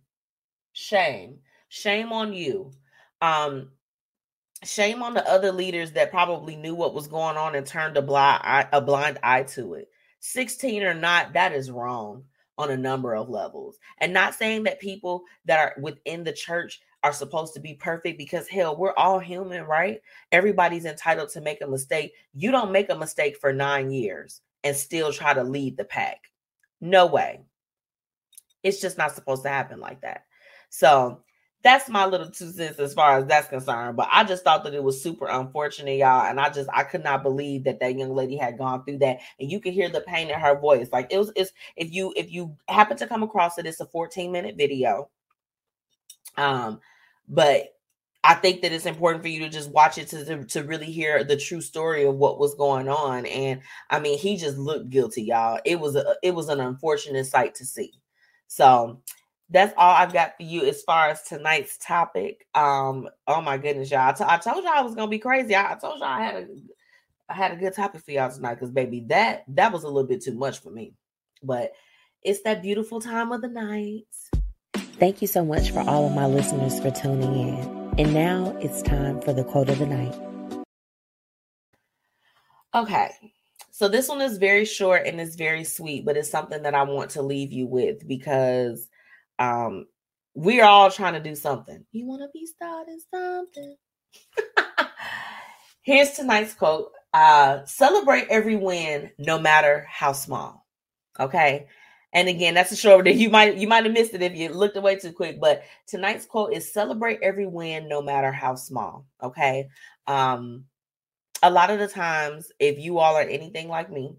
shame, shame on you. Um, shame on the other leaders that probably knew what was going on and turned a blind eye, a blind eye to it. 16 or not, that is wrong on a number of levels. And not saying that people that are within the church are supposed to be perfect because hell, we're all human, right? Everybody's entitled to make a mistake. You don't make a mistake for 9 years and still try to lead the pack. No way. It's just not supposed to happen like that. So, that's my little two cents as far as that's concerned. But I just thought that it was super unfortunate, y'all. And I just I could not believe that that young lady had gone through that. And you could hear the pain in her voice. Like it was it's if you if you happen to come across it, it's a 14 minute video. Um, but I think that it's important for you to just watch it to, to, to really hear the true story of what was going on. And I mean, he just looked guilty, y'all. It was a it was an unfortunate sight to see. So that's all I've got for you as far as tonight's topic. Um, oh my goodness, y'all! I, t- I told y'all I was gonna be crazy. I, I told y'all I had a I had a good topic for y'all tonight because baby, that that was a little bit too much for me. But it's that beautiful time of the night. Thank you so much for all of my listeners for tuning in. And now it's time for the quote of the night. Okay. So this one is very short and it's very sweet, but it's something that I want to leave you with because um we're all trying to do something. You want to be starting something. Here's tonight's quote. Uh celebrate every win no matter how small. Okay? And again, that's a short that you might you might have missed it if you looked away too quick. But tonight's quote is celebrate every win no matter how small. Okay. Um a lot of the times, if you all are anything like me,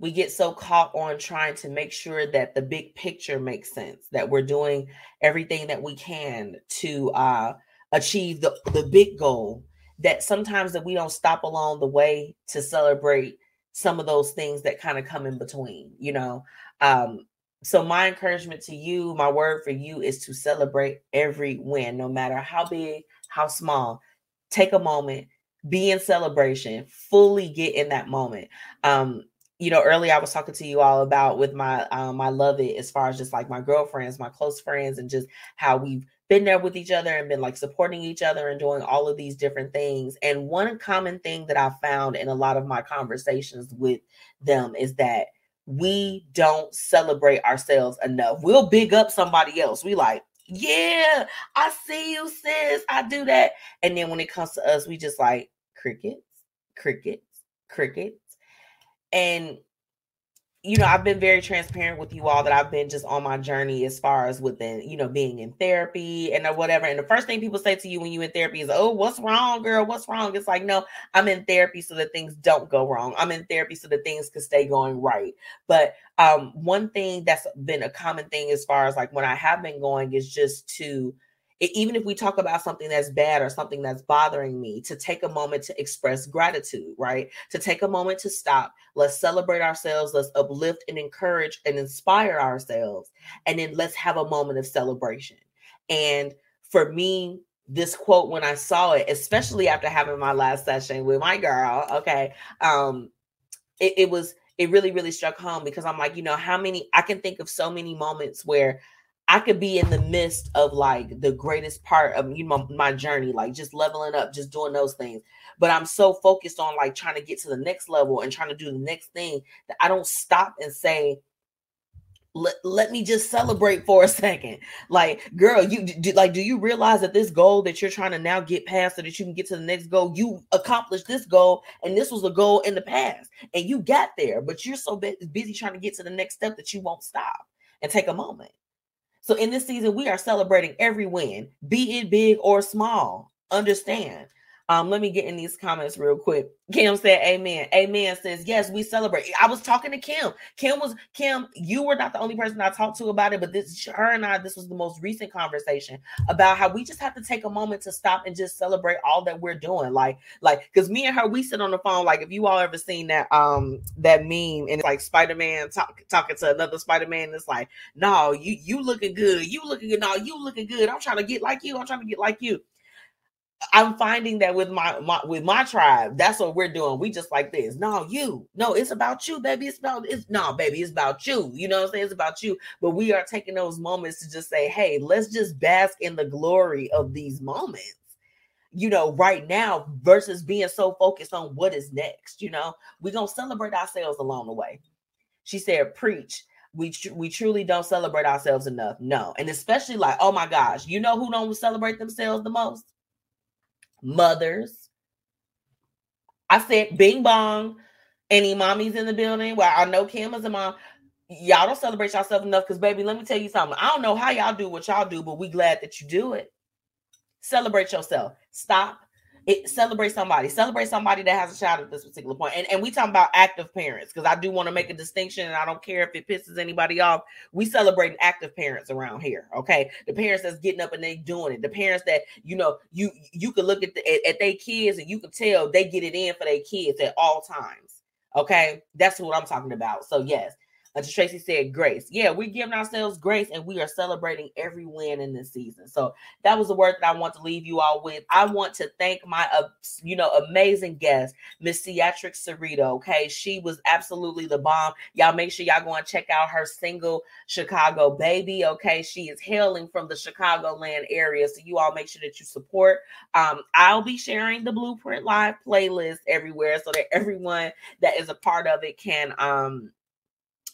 we get so caught on trying to make sure that the big picture makes sense, that we're doing everything that we can to uh, achieve the, the big goal, that sometimes that we don't stop along the way to celebrate some of those things that kind of come in between, you know. Um, so my encouragement to you, my word for you is to celebrate every win, no matter how big, how small. Take a moment, be in celebration, fully get in that moment. Um, you know, earlier I was talking to you all about with my um my love it as far as just like my girlfriends, my close friends, and just how we've been there with each other and been like supporting each other and doing all of these different things. And one common thing that I found in a lot of my conversations with them is that we don't celebrate ourselves enough. We'll big up somebody else. We like, yeah, I see you, sis. I do that. And then when it comes to us, we just like crickets, crickets, crickets. And you know, I've been very transparent with you all that I've been just on my journey as far as within, you know, being in therapy and whatever. And the first thing people say to you when you're in therapy is, Oh, what's wrong, girl? What's wrong? It's like, no, I'm in therapy so that things don't go wrong. I'm in therapy so that things can stay going right. But um, one thing that's been a common thing as far as like when I have been going is just to even if we talk about something that's bad or something that's bothering me, to take a moment to express gratitude, right? To take a moment to stop. Let's celebrate ourselves. Let's uplift and encourage and inspire ourselves. And then let's have a moment of celebration. And for me, this quote when I saw it, especially after having my last session with my girl, okay, um, it, it was it really really struck home because I'm like, you know, how many I can think of so many moments where I could be in the midst of like the greatest part of you know my journey, like just leveling up, just doing those things. But I'm so focused on like trying to get to the next level and trying to do the next thing that I don't stop and say, let, let me just celebrate for a second. Like, girl, you do, like, do you realize that this goal that you're trying to now get past so that you can get to the next goal, you accomplished this goal, and this was a goal in the past, and you got there, but you're so busy trying to get to the next step that you won't stop and take a moment. So in this season, we are celebrating every win, be it big or small. Understand um, let me get in these comments real quick. Kim said, Amen. Amen says, Yes, we celebrate. I was talking to Kim. Kim was Kim, you were not the only person I talked to about it, but this her and I, this was the most recent conversation about how we just have to take a moment to stop and just celebrate all that we're doing. Like, like, because me and her, we sit on the phone. Like, if you all ever seen that um that meme and it's like Spider-Man talk, talking to another Spider-Man, it's like, no, you you looking good, you looking good, no, you looking good. I'm trying to get like you, I'm trying to get like you. I'm finding that with my, my, with my tribe, that's what we're doing. We just like this. No, you. No, it's about you, baby. It's about it's no, baby. It's about you. You know what I'm saying? It's about you. But we are taking those moments to just say, hey, let's just bask in the glory of these moments. You know, right now versus being so focused on what is next. You know, we're gonna celebrate ourselves along the way. She said, preach we tr- we truly don't celebrate ourselves enough. No, and especially like, oh my gosh, you know who don't celebrate themselves the most? Mothers. I said, Bing Bong. Any mommies in the building? Well, I know Kim is a mom. Y'all don't celebrate yourself enough because, baby, let me tell you something. I don't know how y'all do what y'all do, but we glad that you do it. Celebrate yourself. Stop it, celebrate somebody celebrate somebody that has a child at this particular point. And, and we talking about active parents because i do want to make a distinction and i don't care if it pisses anybody off. We celebrating active parents around here okay? The parents that's getting up and they doing it the parents that you know you you can look at the, at, at their kids and you can tell they get it in for their kids at all times okay? That's what i'm talking about. So yes uh, Tracy said grace. Yeah, we're giving ourselves grace and we are celebrating every win in this season. So that was the word that I want to leave you all with. I want to thank my, uh, you know, amazing guest, Miss Ceatrix Cerita. Okay, she was absolutely the bomb. Y'all make sure y'all go and check out her single Chicago Baby. Okay, she is hailing from the Chicagoland area, so you all make sure that you support. Um, I'll be sharing the Blueprint Live playlist everywhere so that everyone that is a part of it can um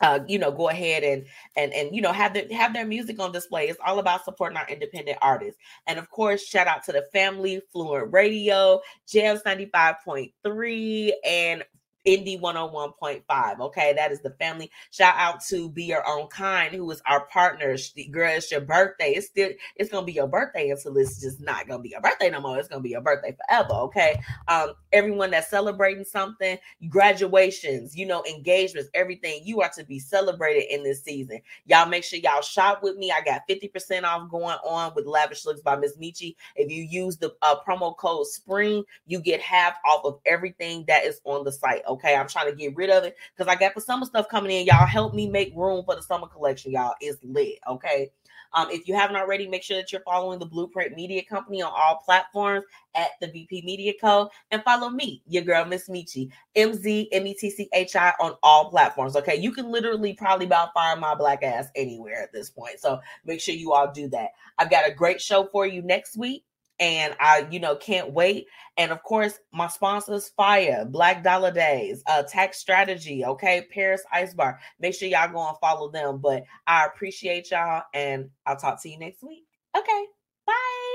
uh, you know, go ahead and and and you know have their have their music on display. It's all about supporting our independent artists. And of course, shout out to the family, Fluent Radio, Jams 95.3, and Indie 101.5. Okay, that is the family. Shout out to Be Your Own Kind, who is our partner. Girl, it's your birthday. It's still it's gonna be your birthday until it's just not gonna be your birthday no more. It's gonna be your birthday forever. Okay. Um, everyone that's celebrating something, graduations, you know, engagements, everything, you are to be celebrated in this season. Y'all make sure y'all shop with me. I got 50% off going on with Lavish Looks by Miss Metchi. If you use the uh, promo code SPRING, you get half off of everything that is on the site. Okay? Okay, I'm trying to get rid of it because I got the summer stuff coming in. Y'all help me make room for the summer collection. Y'all is lit. Okay. Um, if you haven't already, make sure that you're following the Blueprint Media Company on all platforms at the BP Media Co. And follow me, your girl, Miss Metchi, M Z M E T C H I on all platforms. Okay. You can literally probably about find my black ass anywhere at this point. So make sure you all do that. I've got a great show for you next week and I, you know, can't wait. And of course, my sponsors, Fire, Black Dollar Days, uh, Tax Strategy, okay, Paris Ice Bar. Make sure y'all go and follow them. But I appreciate y'all, and I'll talk to you next week. Okay, bye.